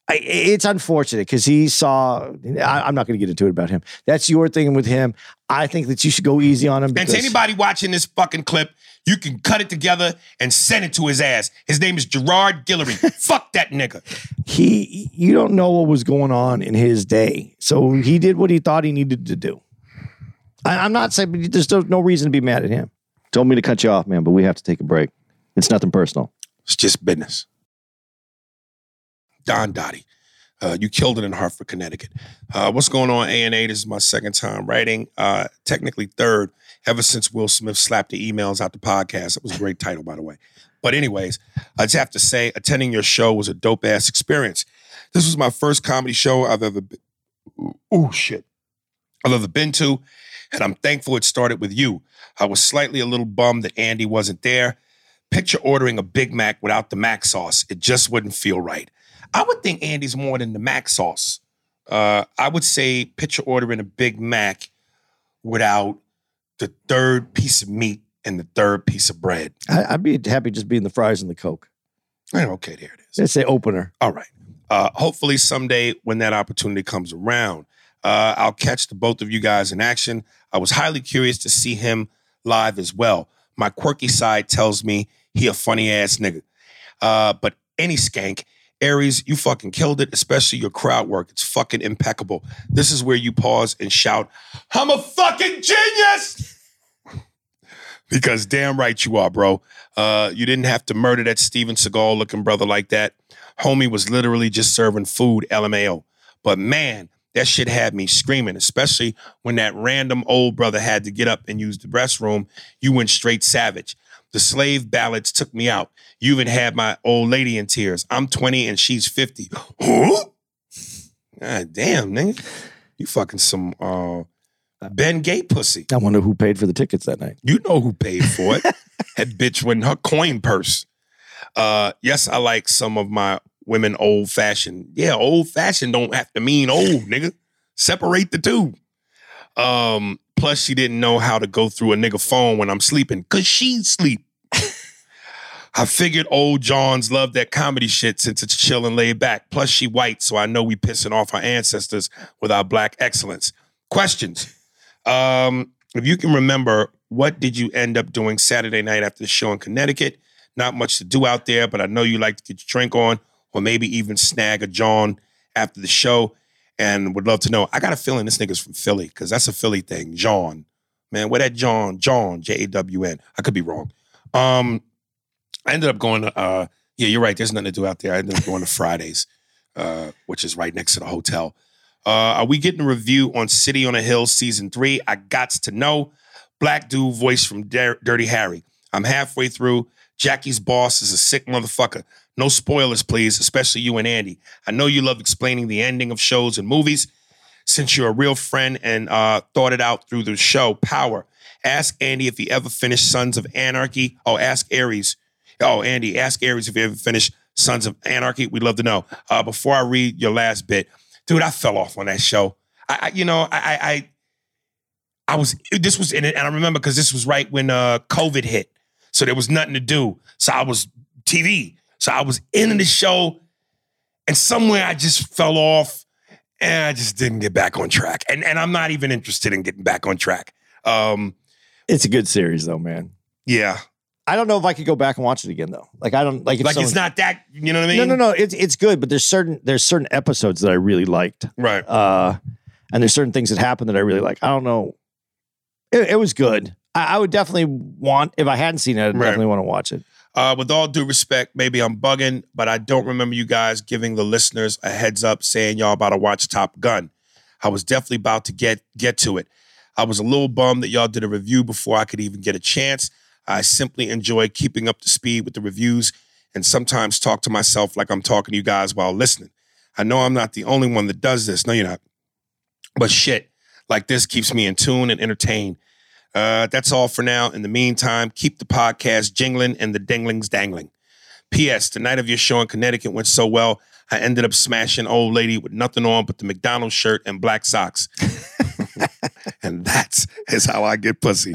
I, it's unfortunate because he saw. I, I'm not going to get into it about him. That's your thing with him. I think that you should go easy on him. And to anybody watching this fucking clip, you can cut it together and send it to his ass. His name is Gerard Guillory. Fuck that nigga. he, you don't know what was going on in his day, so he did what he thought he needed to do. I, I'm not saying but there's no, no reason to be mad at him. Told me to cut you off, man, but we have to take a break. It's nothing personal. It's just business. Don Dottie. Uh, you killed it in Hartford, Connecticut. Uh, what's going on, A&A? This is my second time writing. Uh, technically third, ever since Will Smith slapped the emails out the podcast. That was a great title, by the way. But anyways, I just have to say, attending your show was a dope-ass experience. This was my first comedy show I've ever been. Oh, shit. I've ever been to, and I'm thankful it started with you. I was slightly a little bummed that Andy wasn't there. Picture ordering a Big Mac without the Mac sauce. It just wouldn't feel right. I would think Andy's more than the Mac sauce. Uh, I would say picture ordering a Big Mac without the third piece of meat and the third piece of bread. I, I'd be happy just being the fries and the coke. Eh, Okay, there it is. Let's say opener. All right. Uh, hopefully someday when that opportunity comes around, uh, I'll catch the both of you guys in action. I was highly curious to see him live as well. My quirky side tells me he a funny ass nigga. Uh, but any skank, Aries, you fucking killed it, especially your crowd work. It's fucking impeccable. This is where you pause and shout, I'm a fucking genius! because damn right you are, bro. Uh, you didn't have to murder that Steven Seagal looking brother like that. Homie was literally just serving food, LMAO. But man, that shit had me screaming, especially when that random old brother had to get up and use the restroom. You went straight savage. The slave ballads took me out. You even had my old lady in tears. I'm 20 and she's 50. Huh? God damn, nigga. You fucking some uh, Ben Gay pussy. I wonder who paid for the tickets that night. You know who paid for it. that bitch went in her coin purse. Uh, yes, I like some of my women old fashioned. Yeah, old fashioned don't have to mean old, nigga. Separate the two. Um, plus she didn't know how to go through a nigga phone when I'm sleeping, cause she sleep. I figured old jawns love that comedy shit since it's chill and laid back. Plus she white, so I know we pissing off our ancestors with our black excellence. Questions. Um, if you can remember, what did you end up doing Saturday night after the show in Connecticut? Not much to do out there, but I know you like to get your drink on, or maybe even snag a jawn after the show. And would love to know. I got a feeling this nigga's from Philly because that's a Philly thing. Jawn, man, where that jawn? Jawn J A W N. I could be wrong. Um, I ended up going to. Uh, yeah, you're right. There's nothing to do out there. I ended up going to Fridays, uh, which is right next to the hotel. Uh, are we getting a review on City on a Hill season three? I got to know. Black dude voice from Dirty Harry. I'm halfway through. Jackie's boss is a sick motherfucker. No spoilers, please, especially you and Andy. I know you love explaining the ending of shows and movies. Since you're a real friend and uh, thought it out through the show, Power, ask Andy if he ever finished Sons of Anarchy. Oh, ask Aries. Oh, Andy, ask Aries if he ever finished Sons of Anarchy. We'd love to know. Uh, before I read your last bit, dude, I fell off on that show. I, I you know, I, I, I, was. This was in it, and I remember because this was right when uh, COVID hit, so there was nothing to do. So I was TV. So I was in the show, and somewhere I just fell off, and I just didn't get back on track. And and I'm not even interested in getting back on track. Um, It's a good series though, man. yeah, I don't know if I could go back and watch it again though. Like I don't like like it's not that. You know what I mean? No, no, no. It's it's good, but there's certain there's certain episodes that I really liked. Right. Uh and there's certain things that happen that I really like. I don't know. It, it was good. I, I would definitely want if I hadn't seen it, I'd Right. definitely want to watch it. Uh, with all due respect, maybe I'm bugging, but I don't remember you guys giving the listeners a heads up saying y'all about to watch Top Gun. I was definitely about to get get to it. I was a little bummed that y'all did a review before I could even get a chance. I simply enjoy keeping up to speed with the reviews and sometimes talk to myself like I'm talking to you guys while listening. I know I'm not the only one that does this. No, you're not. But shit, like this keeps me in tune and entertained. Uh, that's all for now. In the meantime, keep the podcast jingling and the dinglings dangling. P.S. The night of your show in Connecticut went so well, I ended up smashing old lady with nothing on but the McDonald's shirt and black socks. and that's is how I get pussy.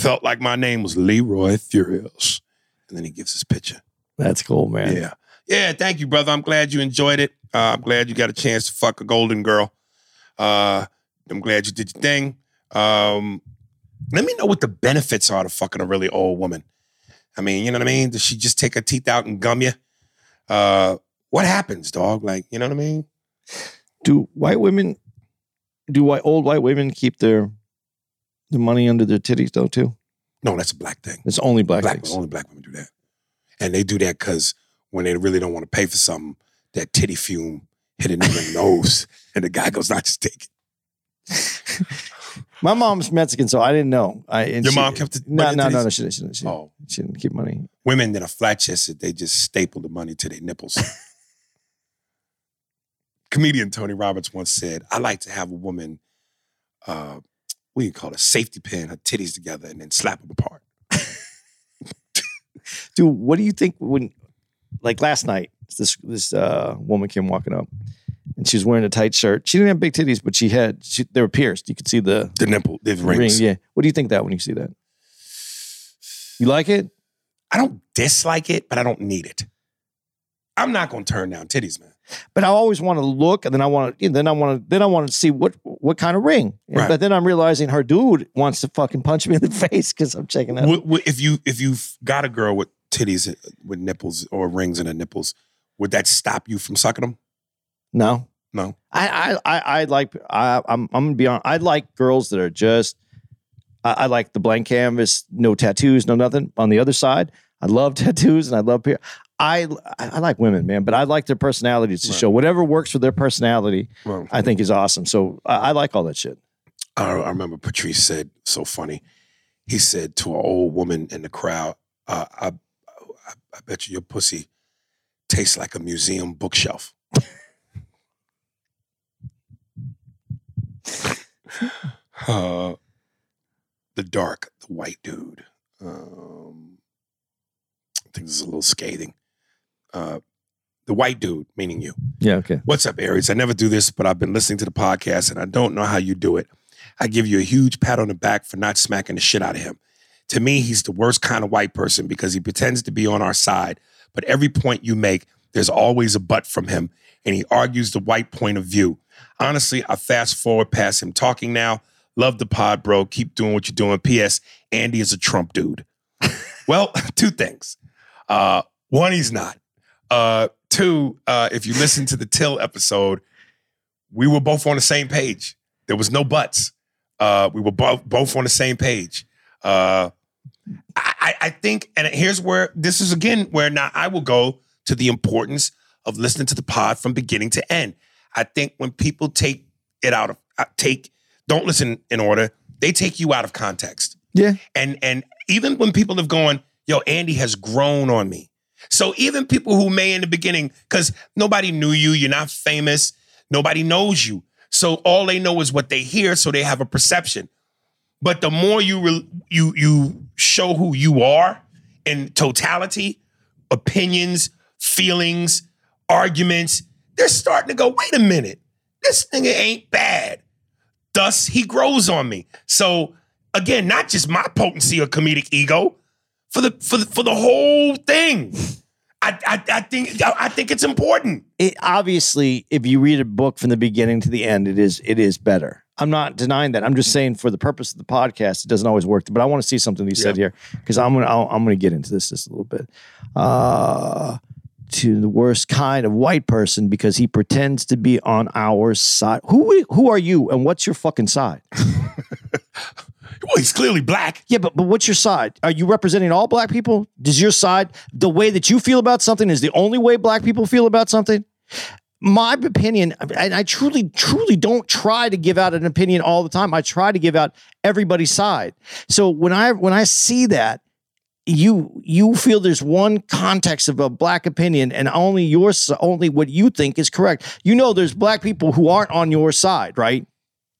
Felt like my name was Leroy Furious. And then he gives his picture. That's cool, man. Yeah. Yeah, thank you, brother. I'm glad you enjoyed it. Uh, I'm glad you got a chance to fuck a golden girl. Uh, I'm glad you did your thing. Um, let me know what the benefits are to fucking a really old woman. I mean, you know what I mean? Does she just take her teeth out and gum you? Uh, what happens, dog? Like, you know what I mean? Do white women, do white old white women keep their the money under their titties though too? No, that's a black thing. It's only black, Black, things. only black women do that, and they do that because when they really don't want to pay for something, that titty fume hit in the nose, and the guy goes, "Not just take it." My mom's Mexican, so I didn't know. I, and Your she- mom kept it- No, money no, no, no. She didn't. She didn't. She, didn't. Oh, she didn't keep money. women that are flat chested, they just staple the money to their nipples. Comedian Tony Roberts once said, I like to have a woman, uh, what do you call it, safety pin her titties together and then slap them apart. Dude, what do you think when, like last night, this this uh, woman came walking up, and she was wearing a tight shirt. She didn't have big titties, but she had. She, they were pierced. You could see the The nipple, the ring. Yeah. What do you think that when you see that? You like it? I don't dislike it, but I don't need it. I'm not gonna turn down titties, man. But I always want to look, and then I want to, then I want to, then I want to see what what kind of ring. Right. But then I'm realizing her dude wants to fucking punch me in the face because I'm checking out. Would- would- if you if you've got a girl with titties uh, with nipples or rings in her nipples, would that stop you from sucking them? No, No. I I I, I like I, I'm I'm gonna be honest. I like girls that are just. I, I like the blank canvas, no tattoos, no nothing. On the other side, I love tattoos and I love. pe- I I like women, man, but I like their personalities to Right. show whatever works for their personality. Well, I think is awesome. So I, I like all that shit. I, I remember Patrice said so funny. He said to an old woman in the crowd, uh, I, I, I bet you your pussy tastes like a museum bookshelf. uh, the dark, the white dude. Um, I think this is a little scathing. Uh, the white dude, meaning you. Yeah. Okay. What's up, Aries? I never do this, but I've been listening to the podcast and I don't know how you do it. I give you a huge pat on the back for not smacking the shit out of him. To me, he's the worst kind of white person because he pretends to be on our side, but every point you make, there's always a but from him, and he argues the white point of view. Honestly, I fast forward past him talking now. Love the pod, bro. Keep doing what you're doing. P.S. Andy is a Trump dude. well, two things. Uh, one, he's not. Uh, two, uh, if you listen to the Till episode, we were both on the same page. There was no buts. Uh, we were both both on the same page. Uh, I, I- I think, and here's where this is again where now I will go to the importance of listening to the pod from beginning to end. I think when people take it out of uh, take don't listen in order, they take you out of context Yeah. and and even when people have gone, yo, Andy has grown on me. So even people who may in the beginning, because nobody knew you, you're not famous, nobody knows you. So all they know is what they hear, so they have a perception. But the more you re- you you show who you are in totality, opinions, feelings, arguments, they're starting to go, wait a minute, this nigga ain't bad. Thus, he grows on me. So again, not just my potency or comedic ego, for the for the for the whole thing. I I, I think I, I think it's important. it obviously if you read a book from the beginning to the end it is it is better i'm not denying that i'm just saying for the purpose of the podcast it doesn't always work but i want to see something you said here because i'm gonna I'll, i'm gonna get into this just a little bit uh to the worst kind of white person because he pretends to be on our side who who are you and what's your fucking side Well, he's clearly black. yeah but but what's your side are you representing all black people does your side the way that you feel about something is the only way black people feel about something my opinion, and I truly, truly don't try to give out an opinion all the time. I try to give out everybody's side. So when I when I see that, you you feel there's one context of a black opinion, and only your only what you think is correct. You know, there's black people who aren't on your side, right?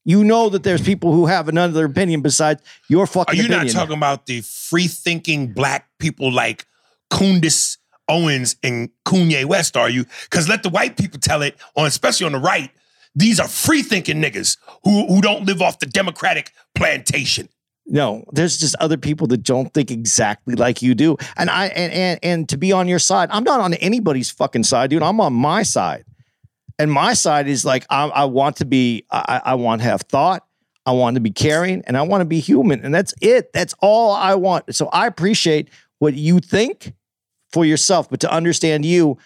You know that there's people who have another opinion besides your fucking Are you opinion. not talking about the free thinking black people like Candace Owens and Kanye West, are you? Because let the white people tell it, or especially on the right, these are free thinking niggas who, who don't live off the Democratic plantation. No, there's just other people that don't think exactly like you do. And I and and and to be on your side, I'm not on anybody's fucking side, dude. I'm on my side. And my side is like I, I want to be, I, I want to have thought, I want to be caring, and I want to be human. And that's it. That's all I want. So I appreciate what you think for yourself, but to understand you,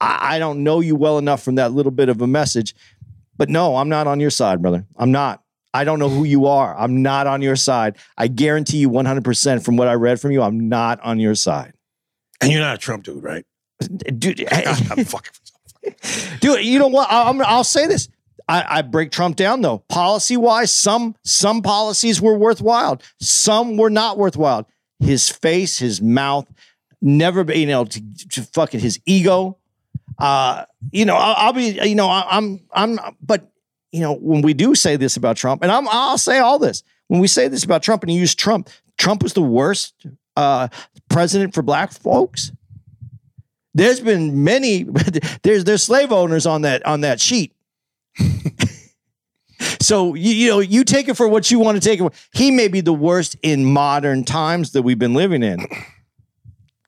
I, I don't know you well enough from that little bit of a message. But no, I'm not on your side, brother. I'm not. I don't know who you are. I'm not on your side. I guarantee you 100% from what I read from you, I'm not on your side. And you're not a Trump dude, right? Dude, I'm fucking. dude you know what? I, I'm, I'll say this. I, I break Trump down though. Policy wise, some some policies were worthwhile. Some were not worthwhile. His face, his mouth, never being you know, to, to fucking his ego. Uh, you know, I'll, I'll be, you know, I, I'm, I'm, but you know, when we do say this about Trump, and I'm, I'll say all this when we say this about Trump and you use Trump, Trump was the worst uh, president for black folks. There's been many. There's there's slave owners on that on that sheet. so you, you know you take it for what you want to take it. For. He may be the worst in modern times that we've been living in.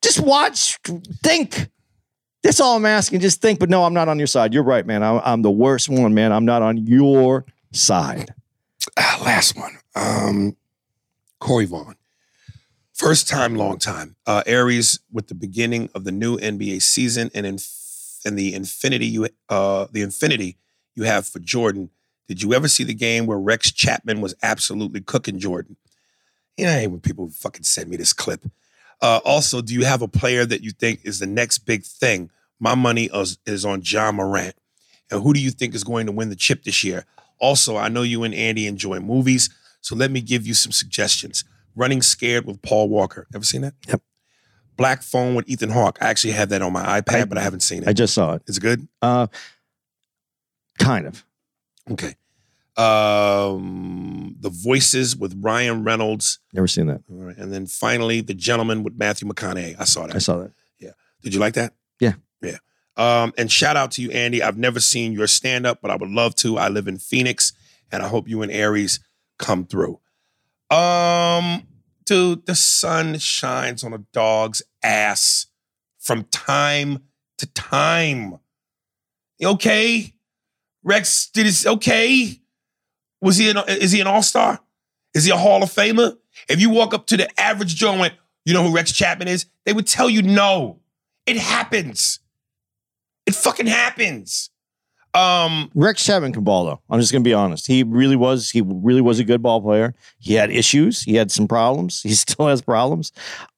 Just watch, think. That's all I'm asking. Just think. But no, I'm not on your side. You're right, man. I'm, I'm the worst one, man. I'm not on your side. Ah, last one. Um, Corey Vaughn. First time, long time. Uh, Aries with the beginning of the new NBA season and in, and the infinity you uh, the infinity you have for Jordan. Did you ever see the game where Rex Chapman was absolutely cooking Jordan? You know, I hate when people fucking send me this clip. Uh, also, do you have a player that you think is the next big thing? My money is, is on Ja Morant. And who do you think is going to win the chip this year? Also, I know you and Andy enjoy movies, so let me give you some suggestions. Running Scared with Paul Walker. Ever seen that? Yep. Black Phone with Ethan Hawke. I actually have that on my iPad, I- but I haven't seen it. I just saw it. Is it good? Uh, kind of. Okay. Um, the Voices with Ryan Reynolds. Never seen that. All right. And then finally, The Gentlemen with Matthew McConaughey. I saw that. I saw that. Yeah. Did you like that? Yeah. Yeah. Um, and shout out to you, Andy. I've never seen your stand up, but I would love to. I live in Phoenix, and I hope you and Aries come through. Um, dude, the sun shines on a dog's ass from time to time. Okay, Rex did his okay. Was he an, is he an all star? Is he a Hall of Famer? If you walk up to the average Joe and went, you know who Rex Chapman is? They would tell you no. It happens. It fucking happens. Um, Rex Chapman can ball though. I'm just gonna be honest. He really was. He really was a good ball player. He had issues. He had some problems. He still has problems.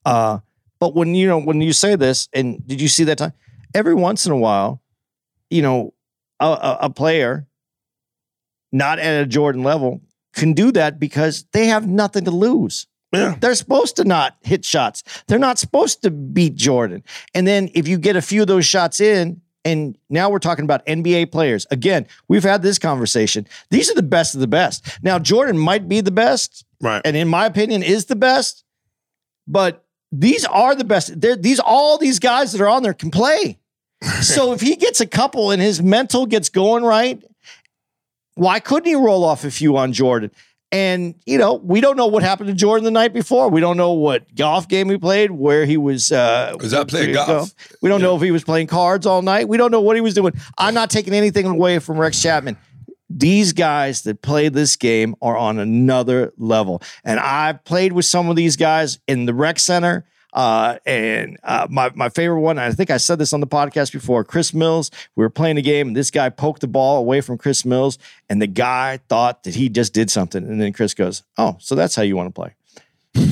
Uh, but when you know when you say this, and did you see that time? Every once in a while, you know, a, a, a player not at a Jordan level can do that because they have nothing to lose. yeah. They're supposed to not hit shots. They're not supposed to beat Jordan. And then if you get a few of those shots in, and now we're talking about NBA players. Again, we've had this conversation. These are the best of the best. Now, Jordan might be the best, Right. and in my opinion, is the best, but these are the best. They're, these all these guys that are on there can play. so if he gets a couple and his mental gets going right, why couldn't he roll off a few on Jordan? And you know, we don't know what happened to Jordan the night before. We don't know what golf game he played, where he was. Uh, Was I playing golf? go. We don't know if he was playing cards all night. We don't know what he was doing. I'm not taking anything away from Rex Chapman. These guys that play this game are on another level, and I've played with some of these guys in the rec center. Uh, and uh, my my favorite one, I think I said this on the podcast before. Chris Mills. We were playing a game, and this guy poked the ball away from Chris Mills, and the guy thought that he just did something, and then Chris goes, "Oh, so that's how you want to play."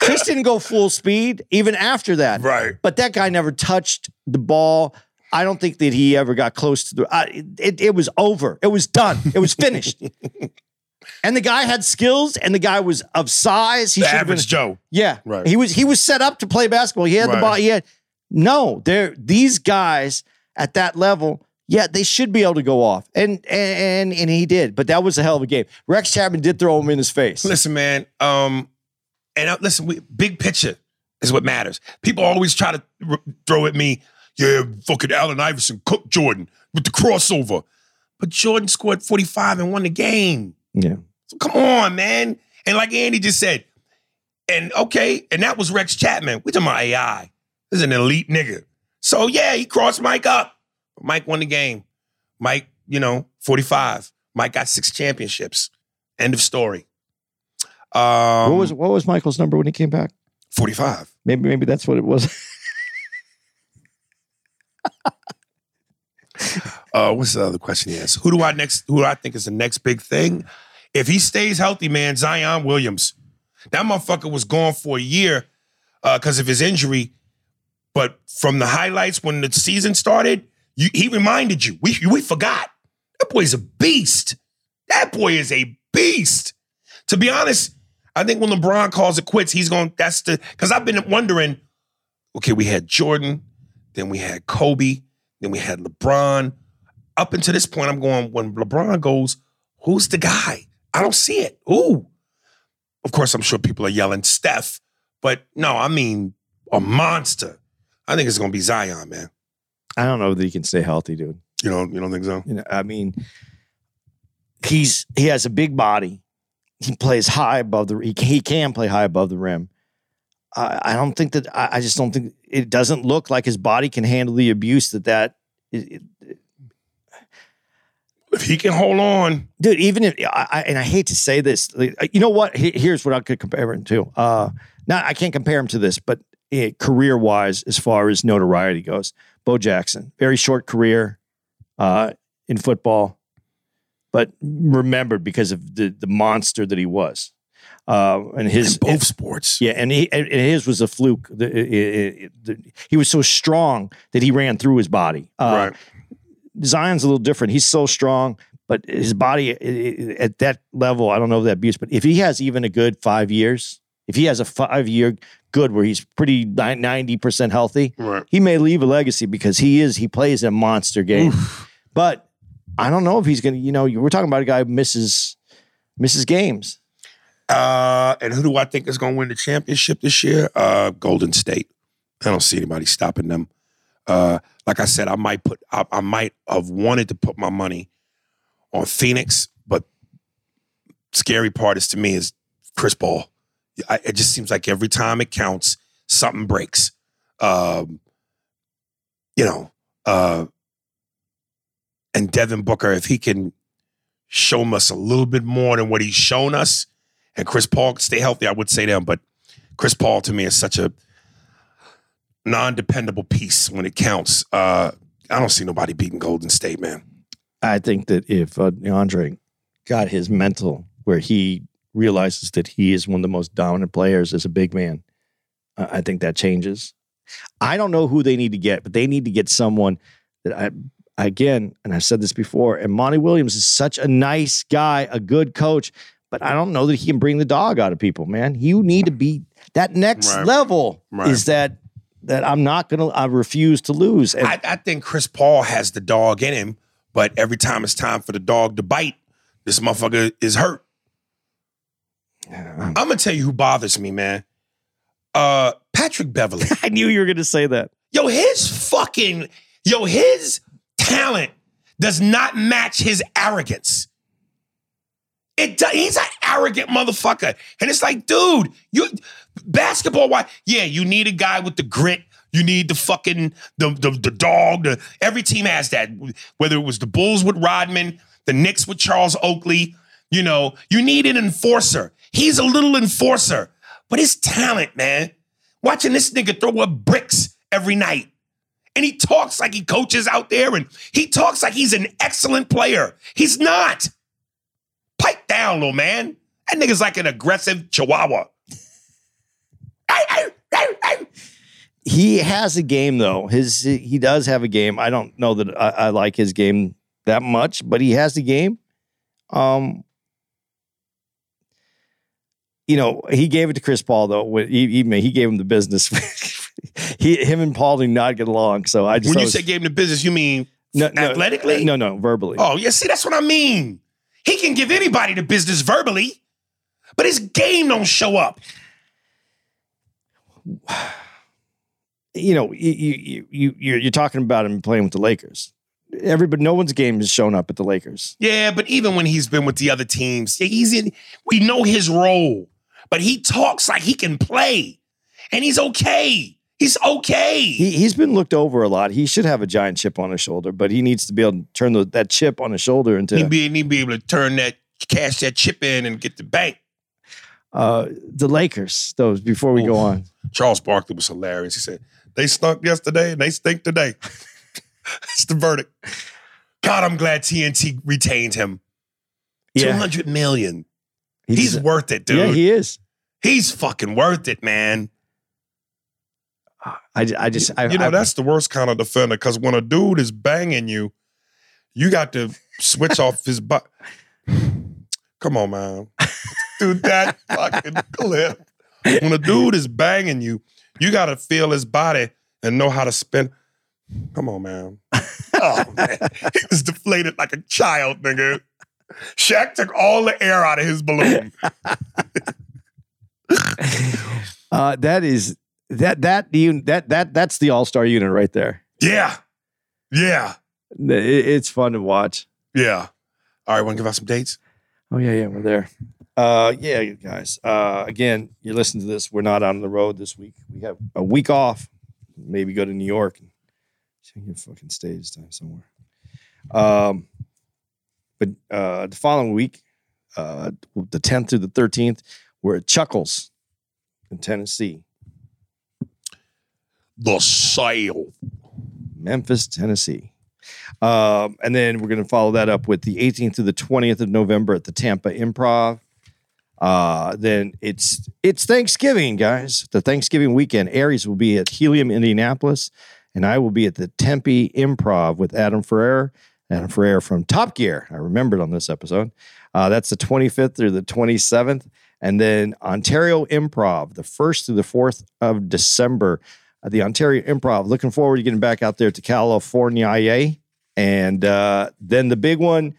Chris didn't go full speed even after that, Right. but that guy never touched the ball. I don't think that he ever got close to the. Uh, it, it was over. It was done. It was finished. and the guy had skills, and the guy was of size. He The should have been. Joe. Yeah, Right. He was he was set up to play basketball. He had the Right. ball. He had no. There, these guys at that level, Yeah, they should be able to go off, and and and he did, but that was a hell of a game. Rex Chapman did throw him in his face. Listen, man. Um, and uh, listen, we, big picture is what matters. People always try to r- throw at me, yeah, fucking Allen Iverson cooked Jordan with the crossover, but Jordan scored 45 and won the game. Yeah, So come on, man. And like Andy just said, and okay, and that was Rex Chapman. We talking about AI. This is an elite nigga. So yeah, he crossed Mike up. Mike won the game. Mike, you know, 45. Mike got six championships. End of story. Um, what was what was Michael's number when he came back? 45? Maybe maybe that's what it was. Uh, what's the other question he asked? Who do I next? Who do I think is the next big thing? If he stays healthy, man, Zion Williams. That motherfucker was gone for a year because of his injury. But from the highlights when the season started, you, he reminded you. We we forgot. That boy's a beast. That boy is a beast. To be honest, I think when LeBron calls it quits, he's going. That's the because I've been wondering. Okay, we had Jordan, then we had Kobe, then we had LeBron. Up until this point, I'm going. When LeBron goes, who's the guy? I don't see it. Who? Of course, I'm sure people are yelling Steph, but no, I mean a monster. I think it's going to be Zion, man. I don't know that he can stay healthy, dude. You know, you don't think so? You know, I mean, he's he has a big body. He plays high above the. He can, he can play high above the rim. I, I don't think that. I, I just don't think it doesn't look like his body can handle the abuse that that. it- it- If he can hold on, dude, even if I, I and I hate to say this, like, you know what? He- Here's what I could compare him to. Uh, not I can't compare him to this, but eh, career wise, as far as notoriety goes, Bo Jackson, very short career uh, in football, but remembered because of the the monster that he was, uh, and his in both sports. yeah, and, he, and his was a fluke. The- it- it- it- the- he was so strong that he ran through his body. Uh, right. Zion's a little different. He's so strong, but his body i- i- at that level, I don't know if that abuse. But if he has even a good five years, if he has a five year good where he's pretty ninety percent healthy, Right. he may leave a legacy because he is he plays a monster game. But I don't know if he's gonna. You know, we're talking about a guy who misses misses games. Uh, and who do I think is going to win the championship this year? Uh, Golden State. I don't see anybody stopping them. Uh, like I said, I might put, I, I might have wanted to put my money on Phoenix, but scary part is to me is Chris Paul. I, it just seems like every time it counts, something breaks. Um, you know, uh, and Devin Booker, if he can show us a little bit more than what he's shown us, and Chris Paul stay healthy, I would say them. But Chris Paul to me is such a non-dependable piece when it counts. Uh, I don't see nobody beating Golden State, man. I think that if uh, Andre got his mental where he realizes that he is one of the most dominant players as a big man, uh, I think that changes. I don't know who they need to get, but they need to get someone that I again, and I've said this before, and Monty Williams is such a nice guy, a good coach, but I don't know that he can bring the dog out of people, man. You need to be that next Right. level Right. is that that I'm not gonna I refuse to lose. And I, I think Chris Paul has the dog in him, but every time it's time for the dog to bite, this motherfucker is hurt. I'm gonna tell you who bothers me, man. Uh, Patrick Beverley. I knew you were gonna say that. Yo, his fucking, yo, his talent does not match his arrogance. It he's an arrogant motherfucker. And it's like, dude, you basketball why? Yeah, you need a guy with the grit. You need the fucking the the, the dog. The, every team has that. Whether it was the Bulls with Rodman, the Knicks with Charles Oakley, you know, you need an enforcer. He's a little enforcer, but his talent, man. Watching this nigga throw up bricks every night. And he talks like he coaches out there and he talks like he's an excellent player. He's not. Pipe down, little man. That nigga's like an aggressive chihuahua. He has a game though. His he does have a game. I don't know that I, I like his game that much, but he has the game. Um, you know, he gave it to Chris Paul though. He, he he gave him the business. he him and Paul do not get along. So I just When you say gave him the business, you mean No, no, Athletically? No, no, verbally. Oh, yeah, see, that's what I mean. He can give anybody the business verbally, but his game don't show up. You know, you you you you're, talking about him playing with the Lakers. Everybody, no one's game has shown up at the Lakers. Yeah, but even when he's been with the other teams, he's in. We know his role, but he talks like he can play, and he's okay. He's okay. He he's been looked over a lot. He should have a giant chip on his shoulder, but he needs to be able to turn the, that chip on his shoulder into be, he be able to turn that, cash that chip in and get the bank. Uh, the Lakers. Those before we go on. Charles Barkley was hilarious. He said, They stunk yesterday and they stink today. That's the verdict. God, I'm glad TNT retained him. Yeah. 200 million. He He's worth it, dude. Yeah, he is. He's fucking worth it, man. I, I just I, you know, I- that's the worst kind of defender because when a dude is banging you, you got to switch off his butt. Come on, man. That fucking clip. When a dude is banging you, you got to feel his body and know how to spin. Come on, man. Oh, man. He was deflated like a child, nigga. Shaq took all the air out of his balloon. uh, that is that that you that that that's the all star unit right there. Yeah. Yeah. It- it's fun to watch. Yeah. All right, want to give out some dates? Oh yeah, yeah, we're there. Uh, yeah, guys. Uh, again, you're listening to this. We're not on the road this week. We have a week off. Maybe go to New York and your fucking stage time somewhere. Um, but uh, the following week, uh, the 10th through the 13th, we're at Chuckles in Tennessee, The sale. Memphis, Tennessee. Um, and then we're going to follow that up with the 18th to the 20th of November at the Tampa Improv. Uh, then it's it's Thanksgiving, guys. The Thanksgiving weekend. Aries will be at Helium, Indianapolis, and I will be at the Tempe Improv with Adam Ferrara. Adam Ferrara from Top Gear. I remembered on this episode. Uh, that's the 25th through the 27th. And then Ontario Improv, the 1st through the 4th of December at the Ontario Improv. Looking forward to getting back out there to California. And uh, then the big one,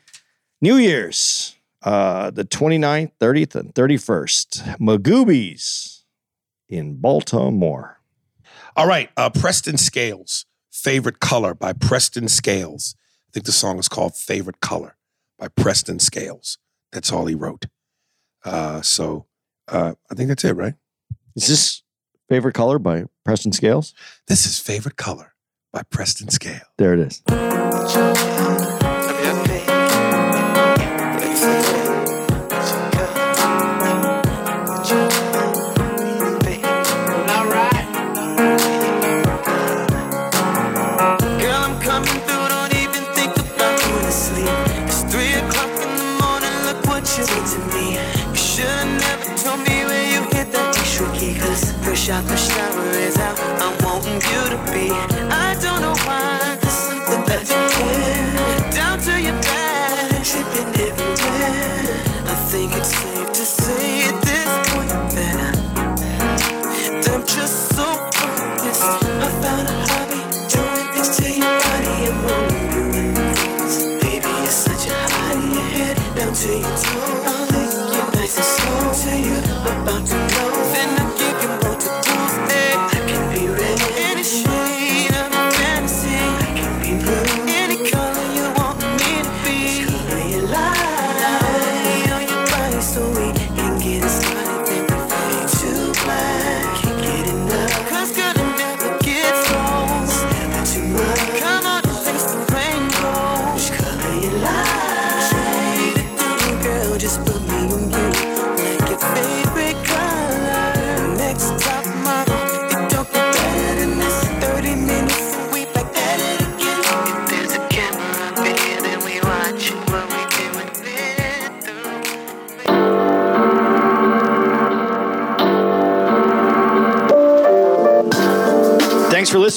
New Year's, uh, the 29th, 30th, and 31st. Magooby's in Baltimore. All right, uh, Preston Scales, Favorite Color by Preston Scales. I think the song is called Favorite Color by Preston Scales. That's all he wrote. Uh, so uh, I think that's it, right? Is this favorite color by Preston Scales? This is Favorite Color by Preston Scales. There it is.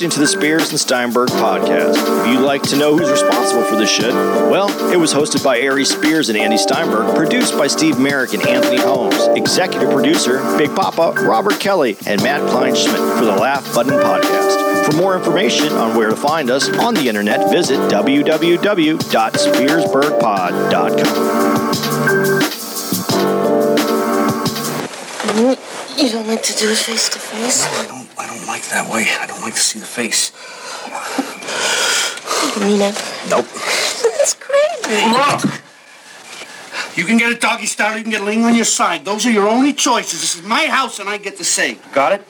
Thanks listening to the Spears and Steinberg podcast. If you'd like to know who's responsible for this shit, well, it was hosted by Ari Spears and Andy Steinberg, produced by Steve Merrick and Anthony Holmes, executive producer Big Papa Robert Kelly and Matt Kleinschmidt for the Laugh Button podcast. For more information on where to find us on the internet, visit www.spearsbergpod.com. You don't like to do it face to face? I don't. I don't like that way. I don't like to see the face. You mean it? Nope. That's crazy. Look. You can get a doggy style. You can get a ling on your side. Those are your only choices. This is my house, and I get to say. Got it?